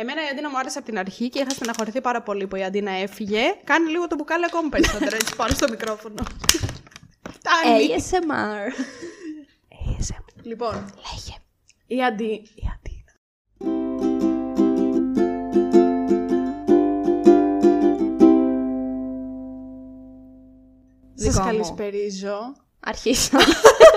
Εμένα η Αντίνα μου άρεσε από την αρχή και είχα στεναχωρηθεί πάρα πολύ που η Αντίνα έφυγε. Κάνει λίγο το μπουκάλι ακόμη περισσότερο έτσι πάνω στο μικρόφωνο. Φτάνει. ASMR. Λοιπόν, Λέγε. η Αντί... Η Αντίνα. Σας Δικό μου. καλησπερίζω. Αρχίσαμε.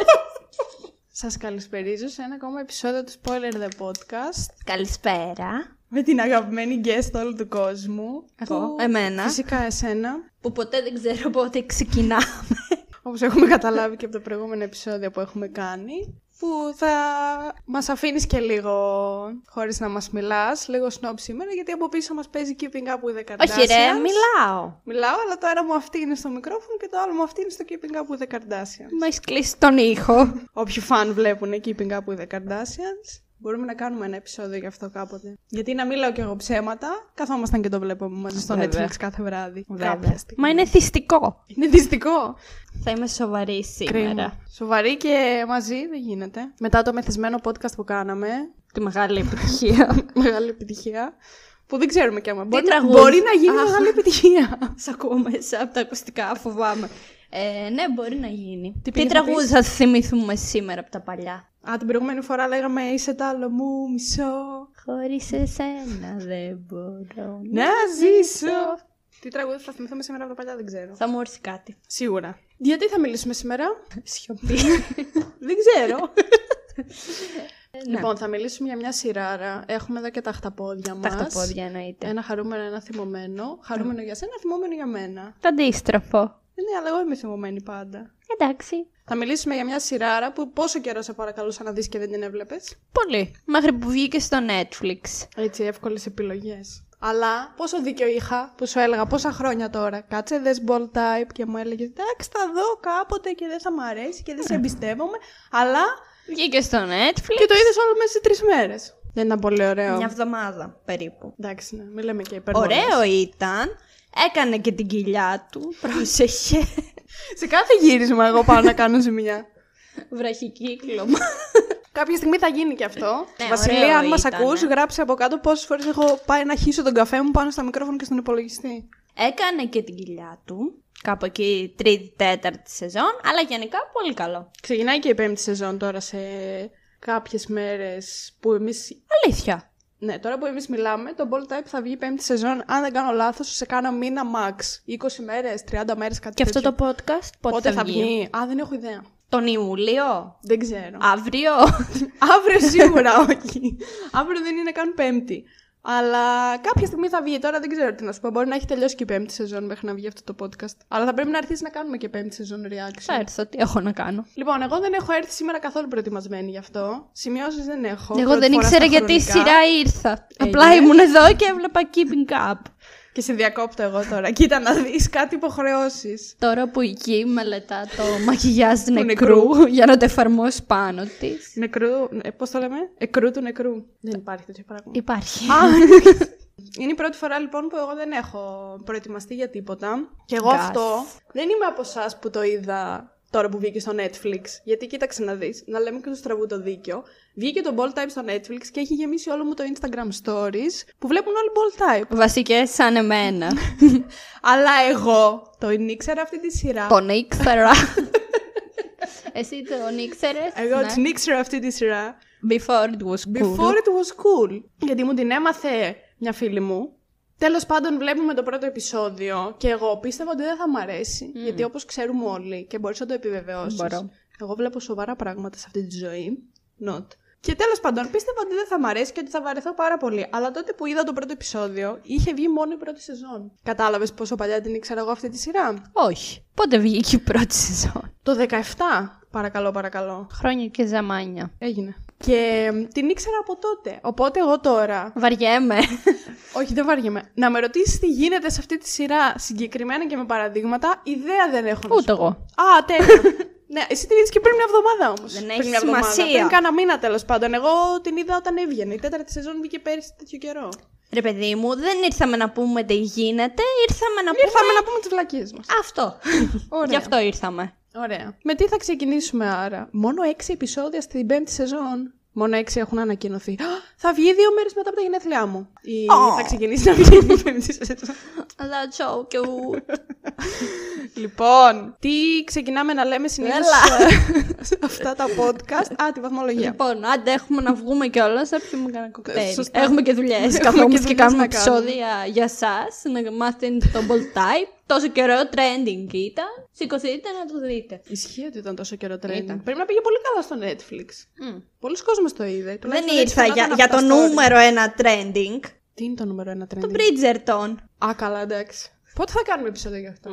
Σας καλησπερίζω σε ένα ακόμα επεισόδιο του Spoiler The Podcast Καλησπέρα. με την αγαπημένη guest όλου του κόσμου. Εγώ, που εμένα. Φυσικά εσένα. Που ποτέ δεν ξέρω πότε ξεκινάμε. Όπως έχουμε καταλάβει και από το προηγούμενο επεισόδιο που έχουμε κάνει. Που θα μας αφήνεις και λίγο χωρίς να μας μιλάς, λίγο σνόπ σήμερα, γιατί από πίσω μας παίζει Keeping Up with the Kardashians. Όχι ρε, μιλάω. Μιλάω, αλλά το ένα μου αυτή είναι στο μικρόφωνο και το άλλο μου αυτή είναι στο Keeping Up with the Kardashians. Μα έχει κλείσει τον ήχο. Όποιοι φαν βλέπουν Keeping Up with the Kardashians, μπορούμε να κάνουμε ένα επεισόδιο γι' αυτό κάποτε. Γιατί να μην λέω κι εγώ ψέματα, καθόμασταν και το βλέπουμε μαζί στο Βέβαια. Netflix κάθε βράδυ. Βέβαια. Κάποια στιγμή. Μα είναι θυστικό. Είναι δυστικό. Θα είμαι σοβαρή σήμερα. Κρίμα. Σοβαρή και μαζί δεν γίνεται. Μετά το μεθυσμένο podcast που κάναμε, Τη μεγάλη επιτυχία. μεγάλη επιτυχία, που δεν ξέρουμε κι άμα μπορεί, να, τραγούδι. μπορεί να γίνει Αχ. μεγάλη επιτυχία. Σ' ακούω μέσα από τα ακουστικά, φοβάμαι. Ε, ναι, μπορεί να γίνει. Τι, πήγες να τραγούδι θα θυμηθούμε σήμερα από τα παλιά; Α, την προηγούμενη φορά λέγαμε είσαι τ' άλλο μου μισό Χωρίς εσένα δεν μπορώ να ζήσω. Τι τραγούδι θα θυμηθούμε σήμερα από τα παλιά δεν ξέρω. Θα μου έρθει κάτι. Σίγουρα. Γιατί θα μιλήσουμε σήμερα; Σιωπή. δεν ξέρω. ναι. Λοιπόν, θα μιλήσουμε για μια σειράρα. Έχουμε εδώ και τα χταπόδια Τα μας. χταπόδια εννοείται. Ένα χαρούμενο, ένα θυμωμένο. Χαρούμενο για σένα, θυμωμένο για μένα. Το αντίστροφο. Ε, Ναι, αλλά εγώ είμαι θυμωμένη πάντα. Εντάξει. Θα μιλήσουμε για μια σειράρα που πόσο καιρό σε παρακαλούσα να δεις και δεν την έβλεπες; Πολύ. Μέχρι που βγήκε στο Netflix. Έτσι, εύκολες επιλογές. Αλλά πόσο δίκιο είχα που σου έλεγα πόσα χρόνια τώρα. Κάτσε δες ball type και μου έλεγες Εντάξει, θα δω κάποτε και δεν θα μ' αρέσει και δεν σε εμπιστεύομαι. Αλλά Βγήκε στο Netflix. και το είδες όλο μέσα σε τρεις μέρες. Δεν ήταν πολύ ωραίο. Μια εβδομάδα περίπου. Εντάξει, ναι, μην λέμε και υπερβολές. Ωραίο ήταν. Έκανε και την κοιλιά του. Πρόσεχε. Σε κάθε γύρισμα εγώ πάω να κάνω ζημιά. Βραχικύκλωμα. Κάποια στιγμή θα γίνει και αυτό. Ναι, Βασιλεία, ωραίο αν μας ήταν, ακούς, ε. γράψε από κάτω πόσες φορές έχω πάει να χύσω τον καφέ μου πάνω στα μικρόφωνα και στον υπολογιστή. Έκανε και την κοιλιά του. Κάπου εκεί τρίτη, τέταρτη σεζόν. Αλλά γενικά πολύ καλό. Ξεκινάει και η πέμπτη σεζόν τώρα σε κάποιες μέρες που εμείς. Αλήθεια. Ναι, τώρα που εμείς μιλάμε, το Ball Type θα βγει η πέμπτη σεζόν. Αν δεν κάνω λάθος, σε κάνα μήνα max. 20 μέρες, 30 μέρες, κάτι Και αυτό τέτοιο. το podcast πότε, Πότε θα, βγει; Α, δεν έχω ιδέα. Τον Ιούλιο; Δεν ξέρω. Αύριο; Αύριο σίγουρα όχι. Αύριο δεν είναι καν πέμπτη. Αλλά κάποια στιγμή θα βγει. Τώρα δεν ξέρω τι να σου πω. Μπορεί να έχει τελειώσει και η πέμπτη σεζόν μέχρι να βγει αυτό το podcast. Αλλά θα πρέπει να έρθει να κάνουμε και πέμπτη σεζόν reaction. θα έρθω, τι έχω να κάνω; Λοιπόν, εγώ δεν έχω έρθει σήμερα καθόλου προετοιμασμένη γι' αυτό. Σημειώσεις δεν έχω. Εγώ Πρώτη δεν φορά ήξερα στα γιατί η χρονικά. σειρά ήρθα. Έγινε. Απλά ήμουν εδώ και έβλεπα Keeping Up. Και σε διακόπτω εγώ τώρα. Κοίτα να δεις κάτι υποχρεώσεις. Τώρα που εκεί μελετά το μακιγιάζ του νεκρού. νεκρού για να το εφαρμόσεις πάνω της. Νεκρού. Πώς το λέμε; Εκρού του νεκρού. Δεν υπάρχει τέτοιο πράγμα. Υπάρχει. Α, είναι η πρώτη φορά λοιπόν που εγώ δεν έχω προετοιμαστεί για τίποτα. Και εγώ Γκάς. αυτό δεν είμαι από εσάς που το είδα τώρα που βγήκε στο Netflix. Γιατί κοίταξε να δεις, να λέμε και του στραβού το δίκιο. Βγήκε το Ball Type στο Netflix και έχει γεμίσει όλο μου το Instagram Stories που βλέπουν όλοι Ball Type. Βασικέ σαν εμένα. Αλλά εγώ το ήξερα αυτή τη σειρά. τον ήξερα. Εσύ τον ήξερε. Εγώ την ήξερα αυτή τη σειρά. Before it was cool. Before it was cool. Γιατί μου την έμαθε μια φίλη μου. Τέλος πάντων, βλέπουμε το πρώτο επεισόδιο και εγώ πίστευα ότι δεν θα μ' αρέσει. Γιατί όπως ξέρουμε όλοι και μπορείς να το επιβεβαιώσεις. Μπορώ. Εγώ βλέπω σοβαρά πράγματα σε αυτή τη ζωή. Not. Και τέλος πάντων, πίστευα ότι δεν θα μ' αρέσει και ότι θα βαρεθώ πάρα πολύ. Αλλά τότε που είδα το πρώτο επεισόδιο, είχε βγει μόνο η πρώτη σεζόν. Κατάλαβες πόσο παλιά την ήξερα εγώ αυτή τη σειρά; Όχι. Πότε βγήκε η πρώτη σεζόν; Το 17. Παρακαλώ, παρακαλώ. Χρόνια και ζαμάνια. Έγινε. Και μ, την ήξερα από τότε. Οπότε εγώ τώρα Βαριέμαι. Όχι, δεν βαριέμαι. Να με ρωτήσεις τι γίνεται σε αυτή τη σειρά συγκεκριμένα και με παραδείγματα, ιδέα δεν έχω να Ούτε σου πω. εγώ. Α, τέλεια. ναι, εσύ την είδες και πριν μια εβδομάδα όμως. Δεν έχει σημασία. Πριν κάνα μήνα τέλος πάντων. Εγώ την είδα όταν έβγαινε. Η τέταρτη σεζόν βγήκε πέρυσι τέτοιο καιρό. Ρε παιδί μου, δεν ήρθαμε να πούμε τι γίνεται, ήρθαμε να πούμε Ήρθαμε να πούμε τις βλακίες μας. αυτό. Ωραία. Γι' αυτό ήρθαμε. Ωραία. Με τι θα ξεκινήσουμε άρα; Μόνο έξι επεισόδια στην πέμπτη σεζόν. Μόνο έξι έχουν ανακοινωθεί. Α, Θα βγει δύο μέρες μετά από τα γενέθλιά μου. Ή Ω. θα ξεκινήσει να βγει η πέμπτη σεζόν. That's so cute. Λοιπόν, τι ξεκινάμε να λέμε συνήθως Έλα. σε αυτά τα podcast; Α, τη βαθμολογία. λοιπόν, άντε έχουμε να βγούμε κιόλας, θα πιούμε κανένα κοκτέιλ. Σωστά. Έχουμε και δουλειές. Έχουμε και Καθόμαστε και δουλειές κάνουμε να κάνουμε. επεισόδια για εσά, να μάθετε το bold type. Τόσο καιρό trending ήταν. Σηκωθείτε να το δείτε. Ισχύει ότι ήταν τόσο καιρό trending. Ήταν. Πρέπει να πήγε πολύ καλά στο Netflix. Πολλοί κόσμος το είδε. Δεν Τουλάχιστον έτσι ήρθα φαινόταν για, από για τα το stories. νούμερο ένα trending. Τι είναι το νούμερο ένα trending; Το Bridgerton. Α, καλά, εντάξει. Πότε θα κάνουμε επεισόδιο γι' αυτό;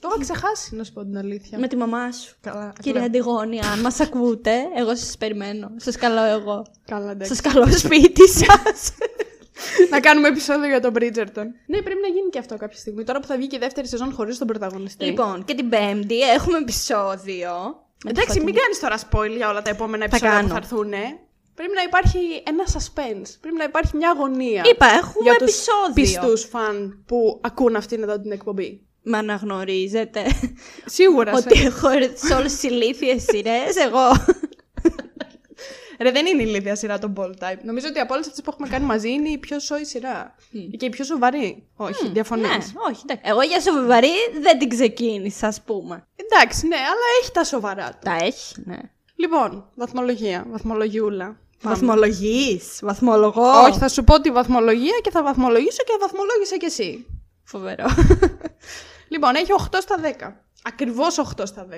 Το είχα ξεχάσει, να σου πω την αλήθεια. Με τη μαμά σου. Καλά, Κυρία καλά. Αντιγόνη, αν μας ακούτε, εγώ σας περιμένω. Σας καλώ εγώ. Καλά, εντάξει. Σας καλώ σπίτι σας. Να κάνουμε επεισόδιο για τον Bridgerton. Ναι, πρέπει να γίνει και αυτό κάποια στιγμή. Τώρα που θα βγει και η δεύτερη σεζόν χωρίς τον πρωταγωνιστή. λοιπόν, και την Πέμπτη έχουμε επεισόδιο. Εντάξει, μην κάνεις τώρα spoil για όλα τα επόμενα επεισόδια που κάνω. θα έρθουν. Πρέπει να υπάρχει ένα suspense. Πρέπει να υπάρχει μια αγωνία. Είπα, έχουμε για τους επεισόδιο. πιστούς φαν που ακούν αυτήν εδώ την εκπομπή. Με αναγνωρίζετε Σίγουρα. σε- ότι έχω έρθει σε όλες τις ηλίθιες σειρές. Εγώ. Ρε, δεν είναι η ηλίθια σειρά το Ball Type. Νομίζω ότι από όλες αυτές που έχουμε κάνει μαζί είναι η πιο σόη σειρά. Και η πιο σοβαρή. Όχι, διαφωνείς. ναι, όχι, εντάξει. Εγώ για σοβαρή δεν την ξεκίνησα, ας πούμε. Εντάξει, ναι, αλλά έχει τα σοβαρά του. Τα έχει, ναι. Λοιπόν, βαθμολογία. Βαθμολογιούλα. Πάμε. Βαθμολογείς. Βαθμολογώ. Όχι, θα σου πω τη βαθμολογία και θα βαθμολογήσω και βαθμολόγησε κι εσύ. Φοβερό. Λοιπόν, έχει 8 στα 10. Ακριβώς 8 στα 10.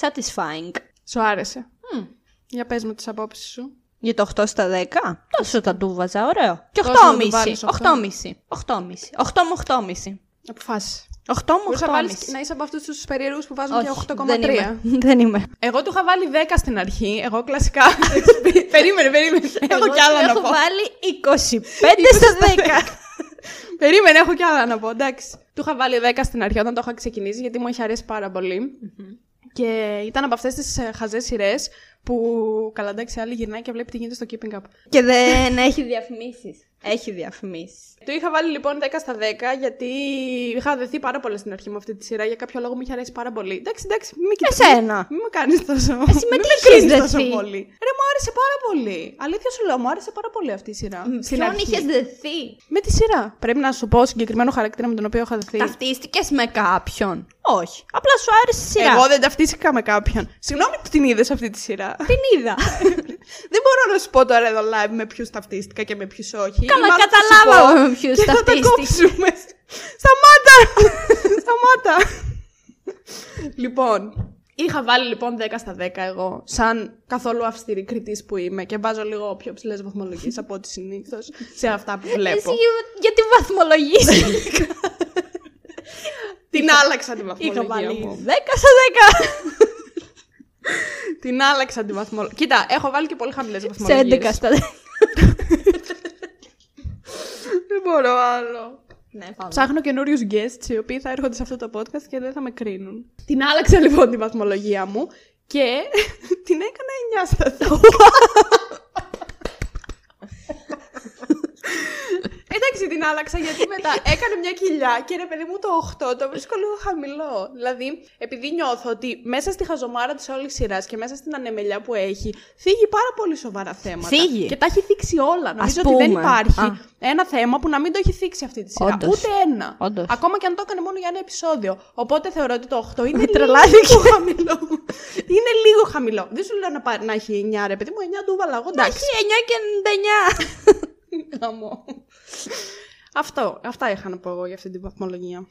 Satisfying. Σου άρεσε. Μμ. Για πες μου τις απόψεις σου. Για το 8 στα 10. Τόσο τα του βάζα, ωραίο. Και Τόσο θα του 8,5. βάλεις, 8,5. 8,5. 8 με 8,5. Αποφάσισε. 8 με Μπορείς να, 8,5. βάλεις, να είσαι από αυτούς τους περίεργους που βάζουν και Όχι, 8,3. δεν είμαι. Δεν είμαι. Εγώ του είχα βάλει 10 στην αρχή. Εγώ κλασικά. περίμενε, περίμενε. έχω Εγώ κι άλλα του να έχω πω. βάλει 25 στα 10. Περίμενε, έχω κι άλλα να πω. Εντάξει. Του είχα βάλει 10 στην αρχή όταν το είχα ξεκινήσει γιατί μου είχε αρέσει πάρα πολύ. Και ήταν από αυτές τις χαζές σειρές που καλά εντάξει, άλλη γυρνάει και βλέπει τι γίνεται στο Keeping Up. Και δεν έχει διαφημίσεις. Έχει διαφημίσει. Το είχα βάλει λοιπόν 10 στα 10 γιατί είχα δεθεί πάρα πολύ στην αρχή με αυτή τη σειρά. Για κάποιο λόγο μου είχε αρέσει πάρα πολύ. Εντάξει, εντάξει, μην με κοιτάς. Εσένα. Μην με κάνεις τόσο. Εσύ με μην τι με είχες κρίνεις δεθεί; τόσο πολύ. Ρε, μου άρεσε πάρα πολύ. Αλήθεια σου λέω, μου άρεσε πάρα πολύ αυτή η σειρά. Στην Ποιον αρχή. είχες δεθεί; Με τη σειρά. Πρέπει να σου πω συγκεκριμένο χαρακτήρα με τον οποίο είχα δεθεί. Ταυτίστηκες με κάποιον; Όχι. Απλά σου άρεσε η σειρά. Εγώ δεν ταυτίστηκα με κάποιον. Συγγνώμη που την είδες αυτή τη σειρά. την είδα. δεν μπορώ να σου πω τώρα εδώ live με ποιους ταυτίστηκα και με ποιους όχι. Καλά, Ή μάλλον θα σου καταλάβαμε πω με ποιους και θα τα ταυτίστηκες. κόψουμε. Σταμάτα! Σταμάτα! λοιπόν, είχα βάλει λοιπόν 10 στα 10 εγώ, σαν καθόλου αυστηρή κριτής που είμαι και βάζω λίγο πιο ψηλές βαθμολογίες από ό,τι συνήθως σε αυτά που βλέπω. Εσύ γιατί βαθμολογήσει. Την άλλαξα τη Είχα βαθμολογία βάλει μου. 10 στα 10. Την άλλαξα τη βαθμολογία. Κοίτα, έχω βάλει και πολύ χαμηλές Σε βαθμολογίες. 11 στα 10. Δεν μπορώ άλλο. Ναι, πάμε. Ψάχνω καινούριους guests οι οποίοι θα έρχονται σε αυτό το podcast και δεν θα με κρίνουν. Την άλλαξα λοιπόν τη βαθμολογία μου και την έκανα 9 στα 10. Εντάξει, την άλλαξα γιατί μετά έκανε μια κοιλιά και ρε παιδί μου το 8 το βρίσκω λίγο χαμηλό. Δηλαδή, επειδή νιώθω ότι μέσα στη χαζομάρα της όλης σειράς και μέσα στην ανεμελιά που έχει, θίγει πάρα πολύ σοβαρά θέματα. Θίγει. Και τα έχει θίξει όλα. Νομίζω ότι πούμε. δεν υπάρχει Α. ένα θέμα που να μην το έχει θίξει αυτή τη σειρά. Όντως. Ούτε ένα. Όντως. Ακόμα και αν το έκανε μόνο για ένα επεισόδιο. Οπότε θεωρώ ότι το 8 είναι Τρελάθηκε. λίγο χαμηλό. είναι λίγο χαμηλό. Δεν σου λέω να, πάρει, να έχει 9 ρε παιδί μου, 9 του βάλα εγώ. Εντάξει. Έχει 9 και 99. Γαμό. Αυτό, αυτά είχα να πω εγώ για αυτή την βαθμολογία.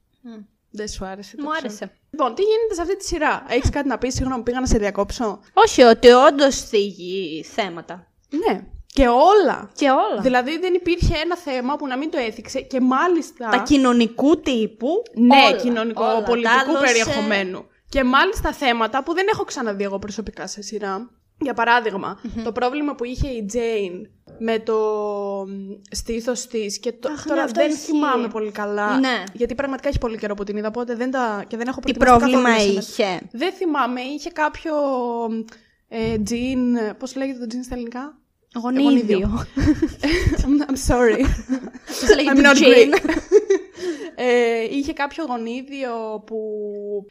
Δεν σου άρεσε. το Μου ξέρω. άρεσε. Λοιπόν, τι γίνεται σε αυτή τη σειρά; Έχεις κάτι να πεις, συγγνώμη, πήγα να σε διακόψω. Όχι, ότι όντως θίγει θέματα. Ναι. Και όλα. Και όλα. Δηλαδή δεν υπήρχε ένα θέμα που να μην το έθιξε και μάλιστα. Τα κοινωνικού τύπου. Ναι, όλα, κοινωνικό, όλα. Τα πολιτικού έδωσε- περιεχομένου. Και μάλιστα θέματα που δεν έχω ξαναδεί εγώ προσωπικά σε σειρά. Για παραδειγμα το πρόβλημα που είχε η Τζέιν με το στήθος της και το, Αχ, τώρα ναι, αυτό δεν ισχύει. θυμάμαι πολύ καλά. Ναι. Γιατί πραγματικά έχει πολύ καιρό που την είδα, οπότε δεν τα, και δεν έχω Τι προετοιμαστεί πρόβλημα καθόλου για σένα. είχε; Δεν θυμάμαι, είχε κάποιο ε, τζιν, πώς λέγεται το τζιν στα ελληνικά; Γονίδιο. I'm, I'm sorry. Πώς λέγεται I'm το not gin. Greek. ε, είχε κάποιο γονίδιο που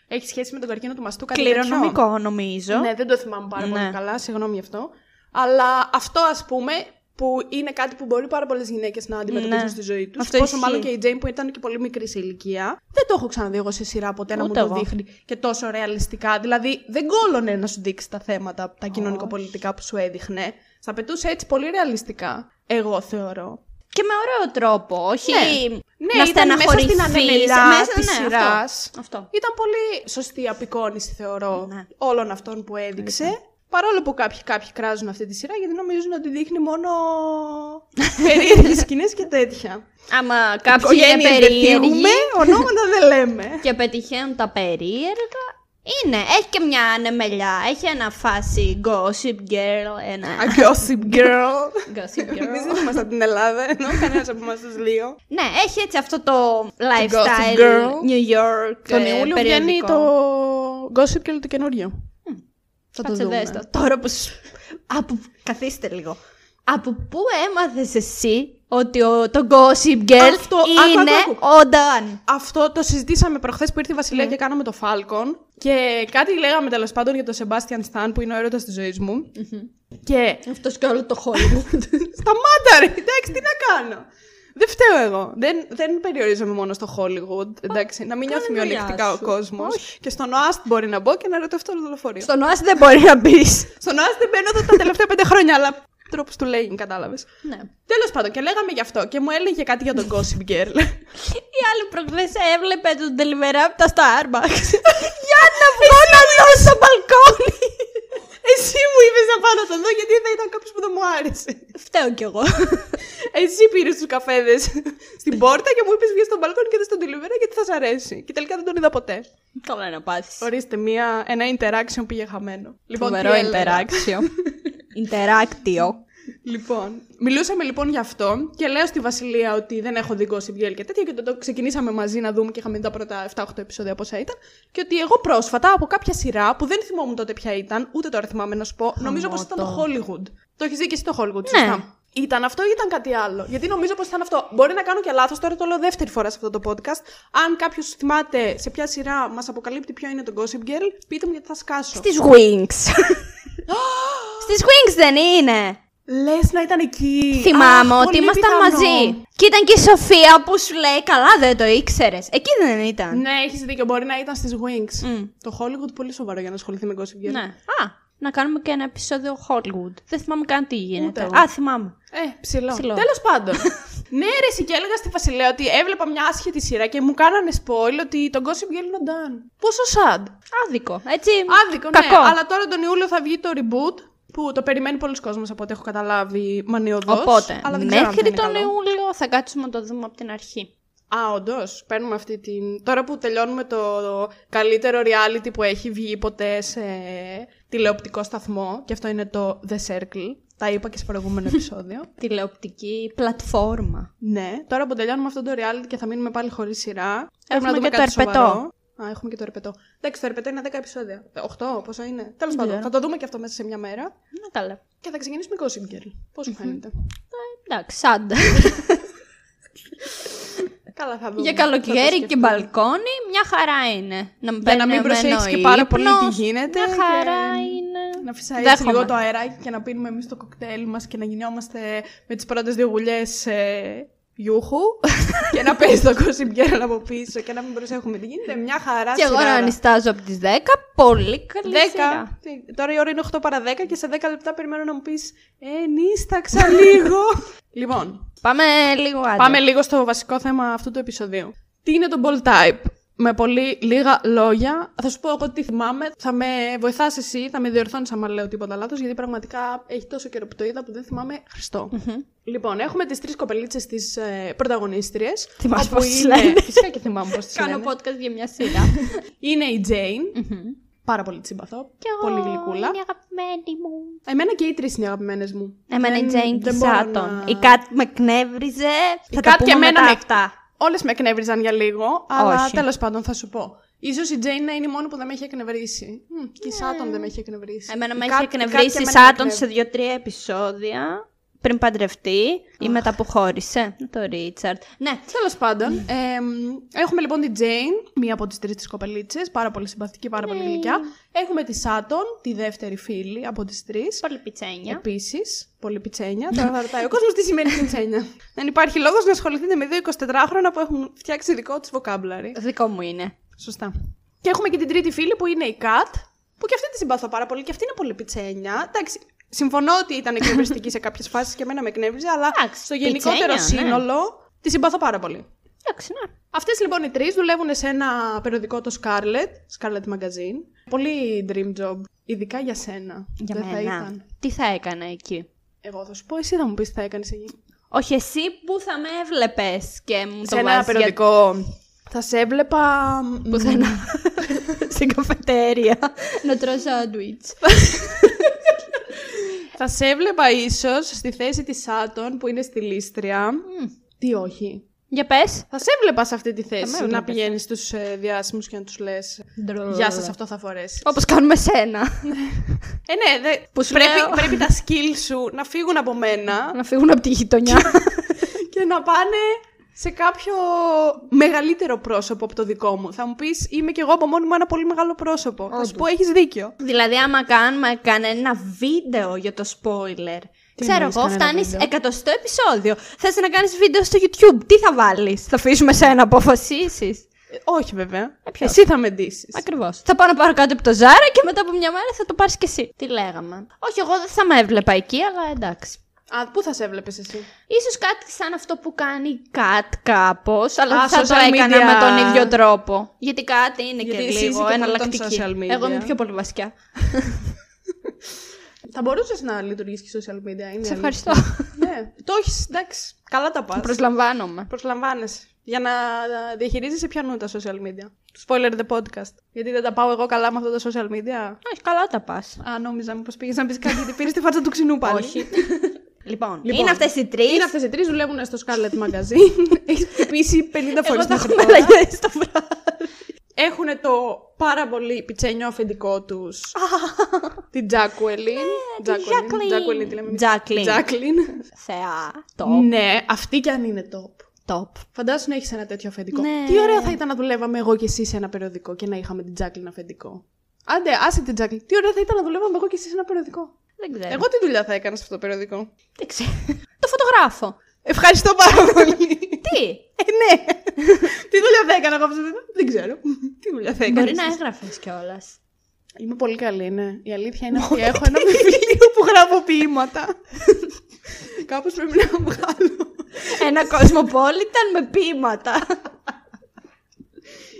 έχει σχέση με τον καρκίνο του μαστού. κάτι τέτοιο. Κληρονομικό νομίζω. Ναι, δεν το θυμάμαι πάρα Ναι. πολύ καλά, συγγνώμη γι' αυτό. Αλλά αυτό ας πούμε που είναι κάτι που μπορεί πάρα πολλές γυναίκες να αντιμετωπίσουν Ναι. στη ζωή τους. Αυτό Πόσο ισχύει. μάλλον και η Τζέιν που ήταν και πολύ μικρή σε ηλικία. Δεν το έχω ξαναδεί εγώ σε σειρά ποτέ να Ούτε μου το εγώ. δείχνει και τόσο ρεαλιστικά. Δηλαδή δεν κόλωνε να σου δείξει τα θέματα, τα κοινωνικοπολιτικά που σου έδειχνε. Θα πετούσε έτσι πολύ ρεαλιστικά. Εγώ θεωρώ. Και με ωραίο τρόπο, όχι Ναι, να ήταν μέσα στην στεναχωρηθείς. ανεμελιά Μέσα, της ναι, σειράς. Αυτό. αυτό. Ήταν πολύ σωστή απεικόνηση, θεωρώ, Ναι. όλων αυτών που έδειξε. Παρόλο που κάποιοι, κάποιοι κράζουν αυτή τη σειρά γιατί νομίζουν ότι δείχνει μόνο περίεργες σκηνές και τέτοια. Άμα κάποιοι είναι Οικογένειες δεν περίεργοι θίγουμε, ονόματα δεν λέμε. και πετυχαίνουν τα περίεργα, είναι. Έχει και μια ανεμελιά, έχει ένα φάση gossip girl, ένα A gossip girl. gossip Εμείς girl. δεν είμαστε από την Ελλάδα, ενώ κανένας από εμάς τους δύο. ναι, έχει έτσι αυτό το lifestyle, girl. New York, Τον ε, Ιούλιο βγαίνει περιοδικό. το gossip girl το καινούριο. Θα το Κάτσε δούμε. δες το. Τώρα που σου... Από... Καθίστε λίγο. Από πού έμαθες εσύ ότι ο... το Gossip Girl Αυτό, άκου, είναι άκου, άκου. ο Dan. Αυτό το συζητήσαμε προχθές που ήρθε η Ναι. Βασιλεία και κάναμε το Falcon. Και κάτι λέγαμε τέλος πάντων για τον Sebastian Stan που είναι ο έρωτας της ζωής μου. Και Αυτός και όλο το Hollywood. Σταμάτα ρε, εντάξει, τι να κάνω. Δεν φταίω εγώ. Δεν, δεν περιορίζομαι μόνο στο Hollywood. Εντάξει, να μην νιώθει κάνε δουλειά μειονεκτικά ο σου. κόσμος. Και στον ΟΑΣΤ μπορεί να μπω και να ρωτήσω αυτό το δολοφορείο. Στον ΟΑΣ δεν μπορεί να μπεις. Στον ΟΑΣΤ δεν μπαίνω εδώ τα τελευταία πέντε χρόνια, αλλά τρόπο του λέει, κατάλαβες. ναι. Τέλος πάντων, και λέγαμε γι' αυτό και μου έλεγε κάτι για τον Gossip Girl. Η άλλη προχθές έβλεπε τον delivery από τα Starbucks. Για να βγω να δω στο μπαλκόνι. Εσύ μου είπες να πάω να τον δω γιατί θα ήταν κάποιος που δεν μου άρεσε. Φταίω κι εγώ. Εσύ πήρες τους καφέδες στην πόρτα και μου είπες βγει στον μπαλκόνι και δεν στον delivery γιατί θα σ' αρέσει. Και τελικά δεν τον είδα ποτέ. Καλά να πάθεις. Ορίστε, μία, ένα interaction πήγε χαμένο. Λοιπόν, Φοβερό τι έλεγα; interaction. Interactio. Λοιπόν, μιλούσαμε λοιπόν γι' αυτό και λέω στη Βασιλεία ότι δεν έχω δει Gossip Girl και τέτοια και το, το ξεκινήσαμε μαζί να δούμε και είχαμε δει τα πρώτα 7-8 επεισόδια πόσα ήταν και ότι εγώ πρόσφατα από κάποια σειρά που δεν θυμόμουν τότε ποια ήταν, ούτε τώρα θυμάμαι να σου πω, νομίζω πως ήταν το Hollywood. Το έχεις δει και εσύ το Hollywood, Ναι. σωστά. Ήταν αυτό ή ήταν κάτι άλλο; Γιατί νομίζω πως ήταν αυτό. Μπορεί να κάνω και λάθος, τώρα το λέω δεύτερη φορά σε αυτό το podcast. Αν κάποιος θυμάται σε ποια σειρά μας αποκαλύπτει ποιο είναι το Gossip Girl, πείτε μου γιατί θα σκάσω. Στις Wings. Στις Wings δεν είναι. Λες να ήταν εκεί. Θυμάμαι Αχ, ότι πολύ ήμασταν πιθανό. μαζί. Και ήταν και η Σοφία που σου λέει, καλά δεν το ήξερες. Εκεί δεν ήταν. Ναι, έχεις δίκιο. Μπορεί να ήταν στις Wings. Μμ. Το Hollywood πολύ σοβαρό για να ασχοληθεί με Gossip Girl. Ναι. Α, να κάνουμε και ένα επεισόδιο Hollywood. Δεν θυμάμαι καν τι γίνεται. Ούτε εγώ. Α, θυμάμαι. Ε, ψηλό. Ψηλό. Τέλος πάντων. ναι, ρε, εσύ και έλεγα στη Βασιλέα ότι έβλεπα μια άσχετη σειρά και μου κάνανε spoil ότι το Gossip Girl είναι ο Dan. Πόσο sad. Άδικο. Έτσι. Άδικο, Κακό. ναι. Αλλά τώρα τον Ιούλιο θα βγει το reboot που το περιμένει πολλοί κόσμος από ό,τι έχω καταλάβει μανιωδώς. Οπότε, αλλά δεν ξέρω αν θα μέχρι είναι τον καλό. Ιούλιο θα κάτσουμε να το δούμε από την αρχή. Α, όντως. Παίρνουμε αυτή την. Τώρα που τελειώνουμε το καλύτερο reality που έχει βγει ποτέ σε τηλεοπτικό σταθμό, και αυτό είναι το The Circle. Τα είπα και σε προηγούμενο επεισόδιο. Τηλεοπτική πλατφόρμα. ναι, τώρα που τελειώνουμε αυτό το reality και θα μείνουμε πάλι χωρίς σειρά. Έχουμε πρέπει να δούμε και το κάτι ερπετό. σοβαρό. Α, έχουμε και το ερπετό. Εντάξει, το ερπετό είναι 10 επεισόδια. 8, πόσο είναι. Τέλος πάντων, ξέρω. θα το δούμε και αυτό μέσα σε μια μέρα. Να καλά. Και θα ξεκινήσουμε Gossip Girl. Πώς σου φαίνεται; Ε, Εντάξει, σαν. Καλά, θα δούμε. Για Θα το καλοκαίρι και σκεφτούμε. μπαλκόνι, μια χαρά είναι. Να μην, Για να μην περιμένω προσέχεις και πάρα πολύ τι ύπνος, γίνεται Μια και χαρά είναι. Να φυσάει Δέχομαι. έτσι λίγο το αεράκι και να πίνουμε εμείς το κοκτέιλ μας και να γινόμαστε με τις πρώτες δύο γουλιές ε, γιούχου. και να παίζει το Gossip Girl από πίσω και να μην προσέχουμε τι γίνεται. Μια χαρά Και εγώ να σειράρα. ανιστάζω από τις 10. Πολύ καλή σειρά. 10. Τι, Τώρα η ώρα είναι 8 παρα 10 και σε 10 λεπτά περιμένω να μου πεις Ε, νύσταξα λίγο. λοιπόν, Πάμε λίγο άντε. πάμε λίγο στο βασικό θέμα αυτού του επεισοδίου. Τι είναι το ball type; Με πολύ λίγα λόγια, θα σου πω εγώ τι θυμάμαι. Θα με βοηθάς εσύ, θα με διορθώνεις άμα λέω τίποτα λάθος, γιατί πραγματικά έχει τόσο καιρό που το είδα που δεν θυμάμαι Χριστό. Λοιπόν, έχουμε τις τρεις κοπελίτσες τις ε, πρωταγωνίστριες. Θυμάσαι πώς τις είναι. λένε. Φυσικά και θυμάμαι πώς τις Κάνω λένε. podcast για μια σειρά. Είναι η Jane. Πάρα πολύ τη συμπαθώ. Πολύ γλυκούλα. Είναι αγαπημένη μου. Εμένα και οι τρεις είναι αγαπημένες μου. Εμένα η Δεν- Τζέιν και δεν η μπορώ Σάτον. να- Η Κάτ με εκνεύριζε. Θα τα Κάτ και πούμε εμένα μετά με- αυτά. Όλες με εκνεύριζαν για λίγο, αλλά Όχι. τέλος πάντων θα σου πω. Ίσως η Τζέιν να είναι η μόνη που δεν με έχει εκνευρίσει. Μμ, και η Σάτον δεν με έχει εκνευρίσει. Ναι. Εμένα Η με Κάτ- έχει η Κάτ εκνευρίσει και η εμένα με Σάτον σε εκνεύρει. δύο-τρία επεισόδια. Πριν παντρευτεί ή μετά που χώρισε. Το Ρίτσαρτ. Ναι, Τέλος πάντων, εμ, έχουμε λοιπόν την Τζέιν, μία από τις τρεις της κοπελίτσες, πάρα πολύ συμπαθητική, πάρα πολύ γλυκιά. Έχουμε τη Σάτον, τη δεύτερη φίλη από τις τρεις. πολύ πιτσένια. Επίσης, πολύ πιτσένια. Τώρα θα ρωτάει ο κόσμος τι σημαίνει πιτσένια. Δεν υπάρχει λόγος να ασχοληθείτε με δύο 24χρονα που έχουν φτιάξει δικό τους vocabulary. Δικό μου είναι. Σωστά. Και έχουμε και την τρίτη φίλη που είναι η Κατ, που και αυτή τη συμπαθώ πάρα πολύ και αυτή είναι πολύ πιτσένια. Εντάξει, συμφωνώ ότι ήταν εκνευριστική σε κάποιες φάσεις και εμένα με εκνεύριζε, αλλά Εντάξει, στο γενικότερο πιτσένια, ναι. σύνολο τη συμπαθώ πάρα πολύ. Εντάξει, ναι. Αυτές λοιπόν οι τρεις δουλεύουν σε ένα περιοδικό το Scarlet, Scarlet Magazine. Πολύ dream job, ειδικά για σένα. Για Δεν μένα. θα ήταν. Τι θα έκανα εκεί; Εγώ θα σου πω, εσύ θα μου πεις τι θα έκανες εκεί. Όχι, εσύ που θα με έβλεπες και μου Σε το ένα βάζεις για- περιοδικό. Θα σε έβλεπα. Πουθενά. Στην καφετέρια. να τρώω σάντουιτς. Θα σε έβλεπα ίσως στη θέση της Σάτων που είναι στη Λίστρια. Τι όχι. Για πες. Θα σε έβλεπα σε αυτή τη θέση έβλεπες, να πηγαίνεις στους ε, διάσημους και να τους λες. Γεια σα, αυτό θα φορέσει. Όπως κάνουμε σένα. Ε, ναι, δε, Που σου πρέπει, λέω. πρέπει τα skills σου να φύγουν από μένα να φύγουν από τη γειτονιά. και να πάνε σε κάποιο μεγαλύτερο πρόσωπο από το δικό μου. Θα μου πεις, είμαι κι εγώ από μόνη μου ένα πολύ μεγάλο πρόσωπο. Θα σου πω, έχεις δίκιο. δηλαδή, άμα κάνουμε κανένα βίντεο για το spoiler. Τι Ξέρω εννοείς εγώ, κανένα φτάνεις βίντεο; εκατοστό επεισόδιο. Θες να κάνεις βίντεο στο YouTube. Τι θα βάλεις, Θα αφήσουμε σένα να αποφασίσεις; Ε, όχι, βέβαια. ποιος; Εσύ θα με ντύσεις. Ακριβώς. Θα πάω να πάρω κάτι από το Ζάρα και μετά από μια μέρα θα το πάρεις κι εσύ. Τι λέγαμε. Όχι, εγώ δεν θα με έβλεπα εκεί, αλλά εντάξει. Α, πού θα σε έβλεπες εσύ; Ίσως κάτι σαν αυτό που κάνει η Κατ κάπως, αλλά Α, δεν θα το social έκανα media. με τον ίδιο τρόπο. Γιατί κάτι είναι Γιατί και εσύ είσαι λίγο και πολύ των εναλλακτική. social media. Εγώ είμαι πιο πολύ βασιά. Θα μπορούσες να λειτουργήσει και social media. Είναι Σε η ευχαριστώ. αλήθεια. ναι, το έχεις, εντάξει. Καλά τα πας. Προσλαμβάνομαι. Προσλαμβάνεσαι. Για να διαχειρίζεσαι πιανού τα social media. Spoiler the podcast. Γιατί δεν τα πάω εγώ καλά με αυτά τα social media. Όχι, καλά τα πας. Α, νόμιζα μήπως πήγες να πεις κάτι γιατί πήρες τη φάτσα του ξινού πάλι. Όχι. λοιπόν, Λοιπόν, είναι αυτές οι τρεις. Είναι αυτές οι τρεις, δουλεύουν στο Scarlet Magazine. Έχεις χτυπήσει 50 Εγώ φορές θα έχω μελαγιές το βράδυ. Έχουν το πάρα πολύ πιτσένιο αφεντικό τους. την Jacqueline. Jacqueline. Jacqueline, τι λέμε. εμείς; Jacqueline. Jacqueline. Θεά. Top. Ναι, αυτή κι αν είναι top. Top. Φαντάσου να έχεις ένα τέτοιο αφεντικό. Ναι. Τι ωραίο θα ήταν να δουλεύαμε εγώ και εσύ σε ένα περιοδικό και να είχαμε την Jacqueline αφεντικό. Άντε, άσε την Jacqueline. Τι ωραίο θα ήταν να δουλεύαμε εγώ και εσύ σε ένα περιοδικό. Δεν ξέρω. Εγώ τι δουλειά θα έκανα σε αυτό το περιοδικό; δεν ξέρω. το φωτογράφο. Ευχαριστώ πάρα πολύ. Τι; ε, ναι. τι δουλειά θα έκανα εγώ αυτό το Δεν ξέρω. τι δουλειά θα έκανα. Μπορεί να έγραφες κιόλας. Είμαι πολύ καλή, ναι. Η αλήθεια είναι ότι έχω ένα βιβλίο που γράφω ποίηματα. Κάπως πρέπει να βγάλω. Ένα κοσμοπόλιταν με ποίηματα.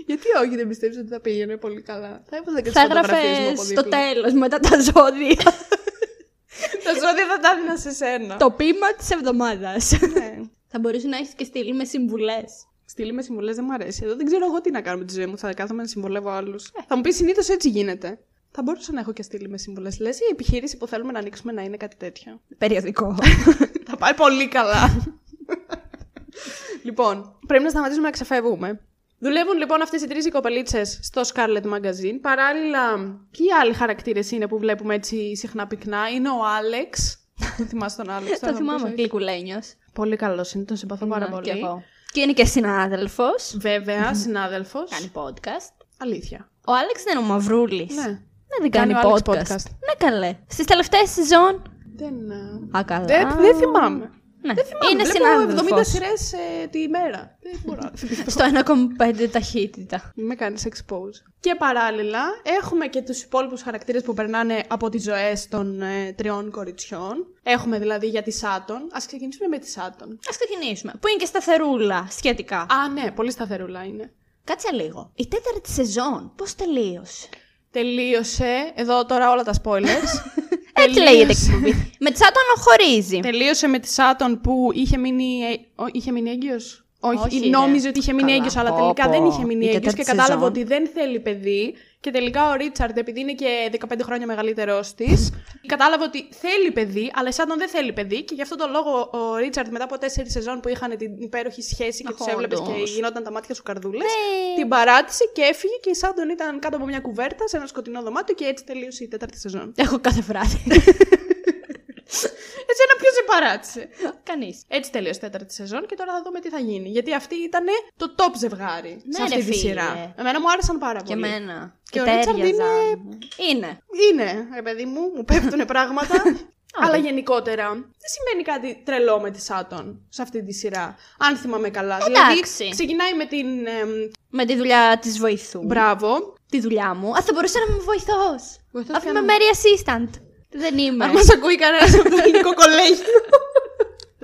Γιατί όχι, δεν πιστεύεις ότι θα πήγαινε πολύ καλά; Θα έβαζα και τις Θα φωτογραφίες μου έγραφε από στο δίπλα. τέλος μετά τα ζώδια. Τα ζώδια θα τα έδινα σε σένα. το πείμα της εβδομάδας. Ναι. Θα μπορούσε να έχεις και στείλει με συμβουλές. Στείλει με συμβουλές δεν μου αρέσει. Εδώ δεν ξέρω εγώ τι να κάνω με τη ζωή μου. Θα κάθομαι να συμβουλεύω άλλους. Θα μου πεις συνήθως έτσι γίνεται. Θα μπορούσα να έχω και στείλει με συμβουλές. Λες η επιχείρηση που θέλουμε να ανοίξουμε να είναι κάτι τέτοιο. Περιοδικό. θα πάει πολύ καλά. λοιπόν, πρέπει να σταματήσουμε να ξεφεύγουμε. Δουλεύουν λοιπόν αυτές οι τρεις κοπελίτσες στο Scarlet Magazine. Παράλληλα, ποιοι άλλοι χαρακτήρες είναι που βλέπουμε έτσι συχνά πυκνά. Είναι ο Άλεξ. Δεν θυμάσαι τον Άλεξ. τώρα το θα μου πεις, θυμάμαι, όχι. κλικουλένιος. Πολύ καλός είναι, τον συμπαθώ πάρα Ναι, πολύ. κι εγώ. Και είναι και συνάδελφος. Βέβαια, συνάδελφος. Κάνει podcast. Αλήθεια. Ο Άλεξ δεν είναι ο Μαυρούλης. Ναι. Ναι, δεν Κάνει κάνει ο Άλεξ podcast. podcast. Ναι, καλέ. Στις τελευταίες σεζόν. Δεν, ε, Α, καλά. δεν, δεν θυμάμαι. Ναι, Δεν θυμάμαι. είναι Βλέπω συνάδελφος. 70 σειρές τη μέρα. Δεν μπορώ να θυμηθώ. Στο 1,5 ταχύτητα. Μην με κάνεις expose. Και παράλληλα, έχουμε και τους υπόλοιπους χαρακτήρες που περνάνε από τις ζωές των ε, τριών κοριτσιών. Έχουμε δηλαδή για τη Σάτον. Α ξεκινήσουμε με τη Σάτον. Ας ξεκινήσουμε. Που είναι και σταθερούλα σχετικά. Α, ναι, πολύ σταθερούλα είναι. Κάτσε λίγο. Η τέταρτη σεζόν πώς τελείωσε; Τελείωσε. Εδώ τώρα όλα τα spoilers. Έτσι λέγεται εκπομπή; Με τσάτον χωρίζει. Τελείωσε με τη Σάτον που είχε μείνει, ε, ο- είχε μείνει έγκυος; Όχι, Όχι, νόμιζε ρε. ότι είχε μείνει Καλά, έγκυος, αλλά πω, τελικά πω. δεν είχε μείνει Η έγκυος και τέταρτη κατάλαβε σεζόν. ότι δεν θέλει παιδί. Και τελικά ο Ρίτσαρντ, επειδή είναι και 15 χρόνια μεγαλύτερό της, κατάλαβε ότι θέλει παιδί, αλλά η Σάτον δεν θέλει παιδί. Και γι' αυτό τον λόγο ο Ρίτσαρντ μετά από 4 σεζόν που είχαν την υπέροχη σχέση και τους Αχ, έβλεπες και όντως. γινόταν τα μάτια σου καρδούλες, Ναι. την παράτησε και έφυγε και η Σάτον ήταν κάτω από μια κουβέρτα σε ένα σκοτεινό δωμάτιο και έτσι τελείωσε η τέταρτη σεζόν. Έχω κάθε βράδυ. Εσένα ποιο σε παράτησε. Κανείς. Έτσι τελείωσε η τέταρτη σεζόν και τώρα θα δούμε τι θα γίνει. Γιατί αυτή ήταν το top ζευγάρι Ναι, σε αυτή ρε, τη φίλε. σειρά. Εμένα μου άρεσαν πάρα Και πολύ. εμένα. Και Και, ο Ρίτσαρντ τέριαζαν. είναι- Είναι. Είναι, ρε παιδί μου, μου πέφτουν πράγματα. Αλλά γενικότερα δεν σημαίνει κάτι τρελό με τη Σάτον σε αυτή τη σειρά. Αν θυμάμαι καλά. Εντάξει. Δηλαδή, ξεκινάει με την. εμ, Με τη δουλειά της βοηθού. μπράβο. Τη δουλειά μου. Α, θα μπορούσε να είμαι βοηθός. Βοηθός Αφού ποια είμαι να- Mary Assistant. Δεν είμαι. Αν μας ακούει κανένας από το ελληνικό κολέγιο.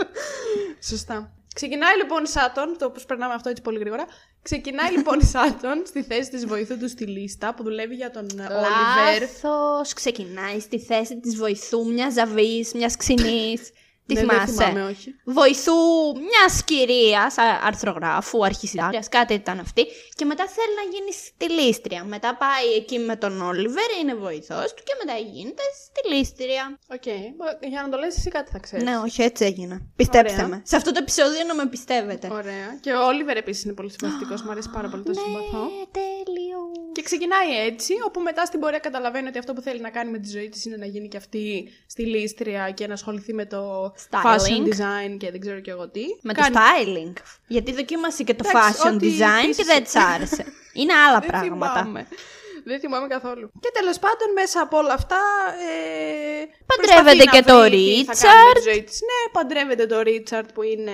Σωστά. Ξεκινάει λοιπόν η Σάτον, το προσπερνάμε αυτό έτσι πολύ γρήγορα. Ξεκινάει λοιπόν η Σάτον στη θέση της βοηθού του στη λίστα που δουλεύει για τον Όλιβερ. Λάθος. Ξεκινάει στη θέση της βοηθού μιας ζαβής, μιας ξινής. Τι Ναι, δεν θυμάσαι. θυμάμαι, όχι. Βοηθού μιας κυρίας, αρθρογράφου, αρχισυντάκτριας, κάτι ήταν αυτή. Και μετά θέλει να γίνει στιλίστρια. Μετά πάει εκεί με τον Όλιβερ, είναι βοηθός του και μετά γίνεται στιλίστρια. Οκ. Μα Για να το λες εσύ κάτι θα ξέρεις. Ναι, όχι, έτσι έγινε. Πιστέψτε Ωραία. με. Σε αυτό το επεισόδιο να με πιστεύετε. Ωραία. Και ο Όλιβερ επίσης είναι πολύ συμπαθητικό. Μου αρέσει πάρα πολύ, το συμπαθώ. Ναι, τέλειο. Και ξεκινάει έτσι, όπου μετά στην πορεία καταλαβαίνει ότι αυτό που θέλει να κάνει με τη ζωή της είναι να γίνει και αυτή στη λίστρια και να ασχοληθεί με το Styling. fashion design και δεν ξέρω και εγώ τι. Με Κάνει- το styling. Γιατί δοκίμασε και το Εντάξει, fashion ό,τι design και επίσης- δεν της άρεσε. Είναι άλλα Δεν πράγματα. θυμάμαι. Δεν θυμάμαι καθόλου. Και τέλος πάντων μέσα από όλα αυτά. Ε, Παντρεύεται προσπαθεί και να το βρει τι θα κάνει με τη Ρίτσαρντ. ζωή της. Ναι, παντρεύεται το Ρίτσαρτ που είναι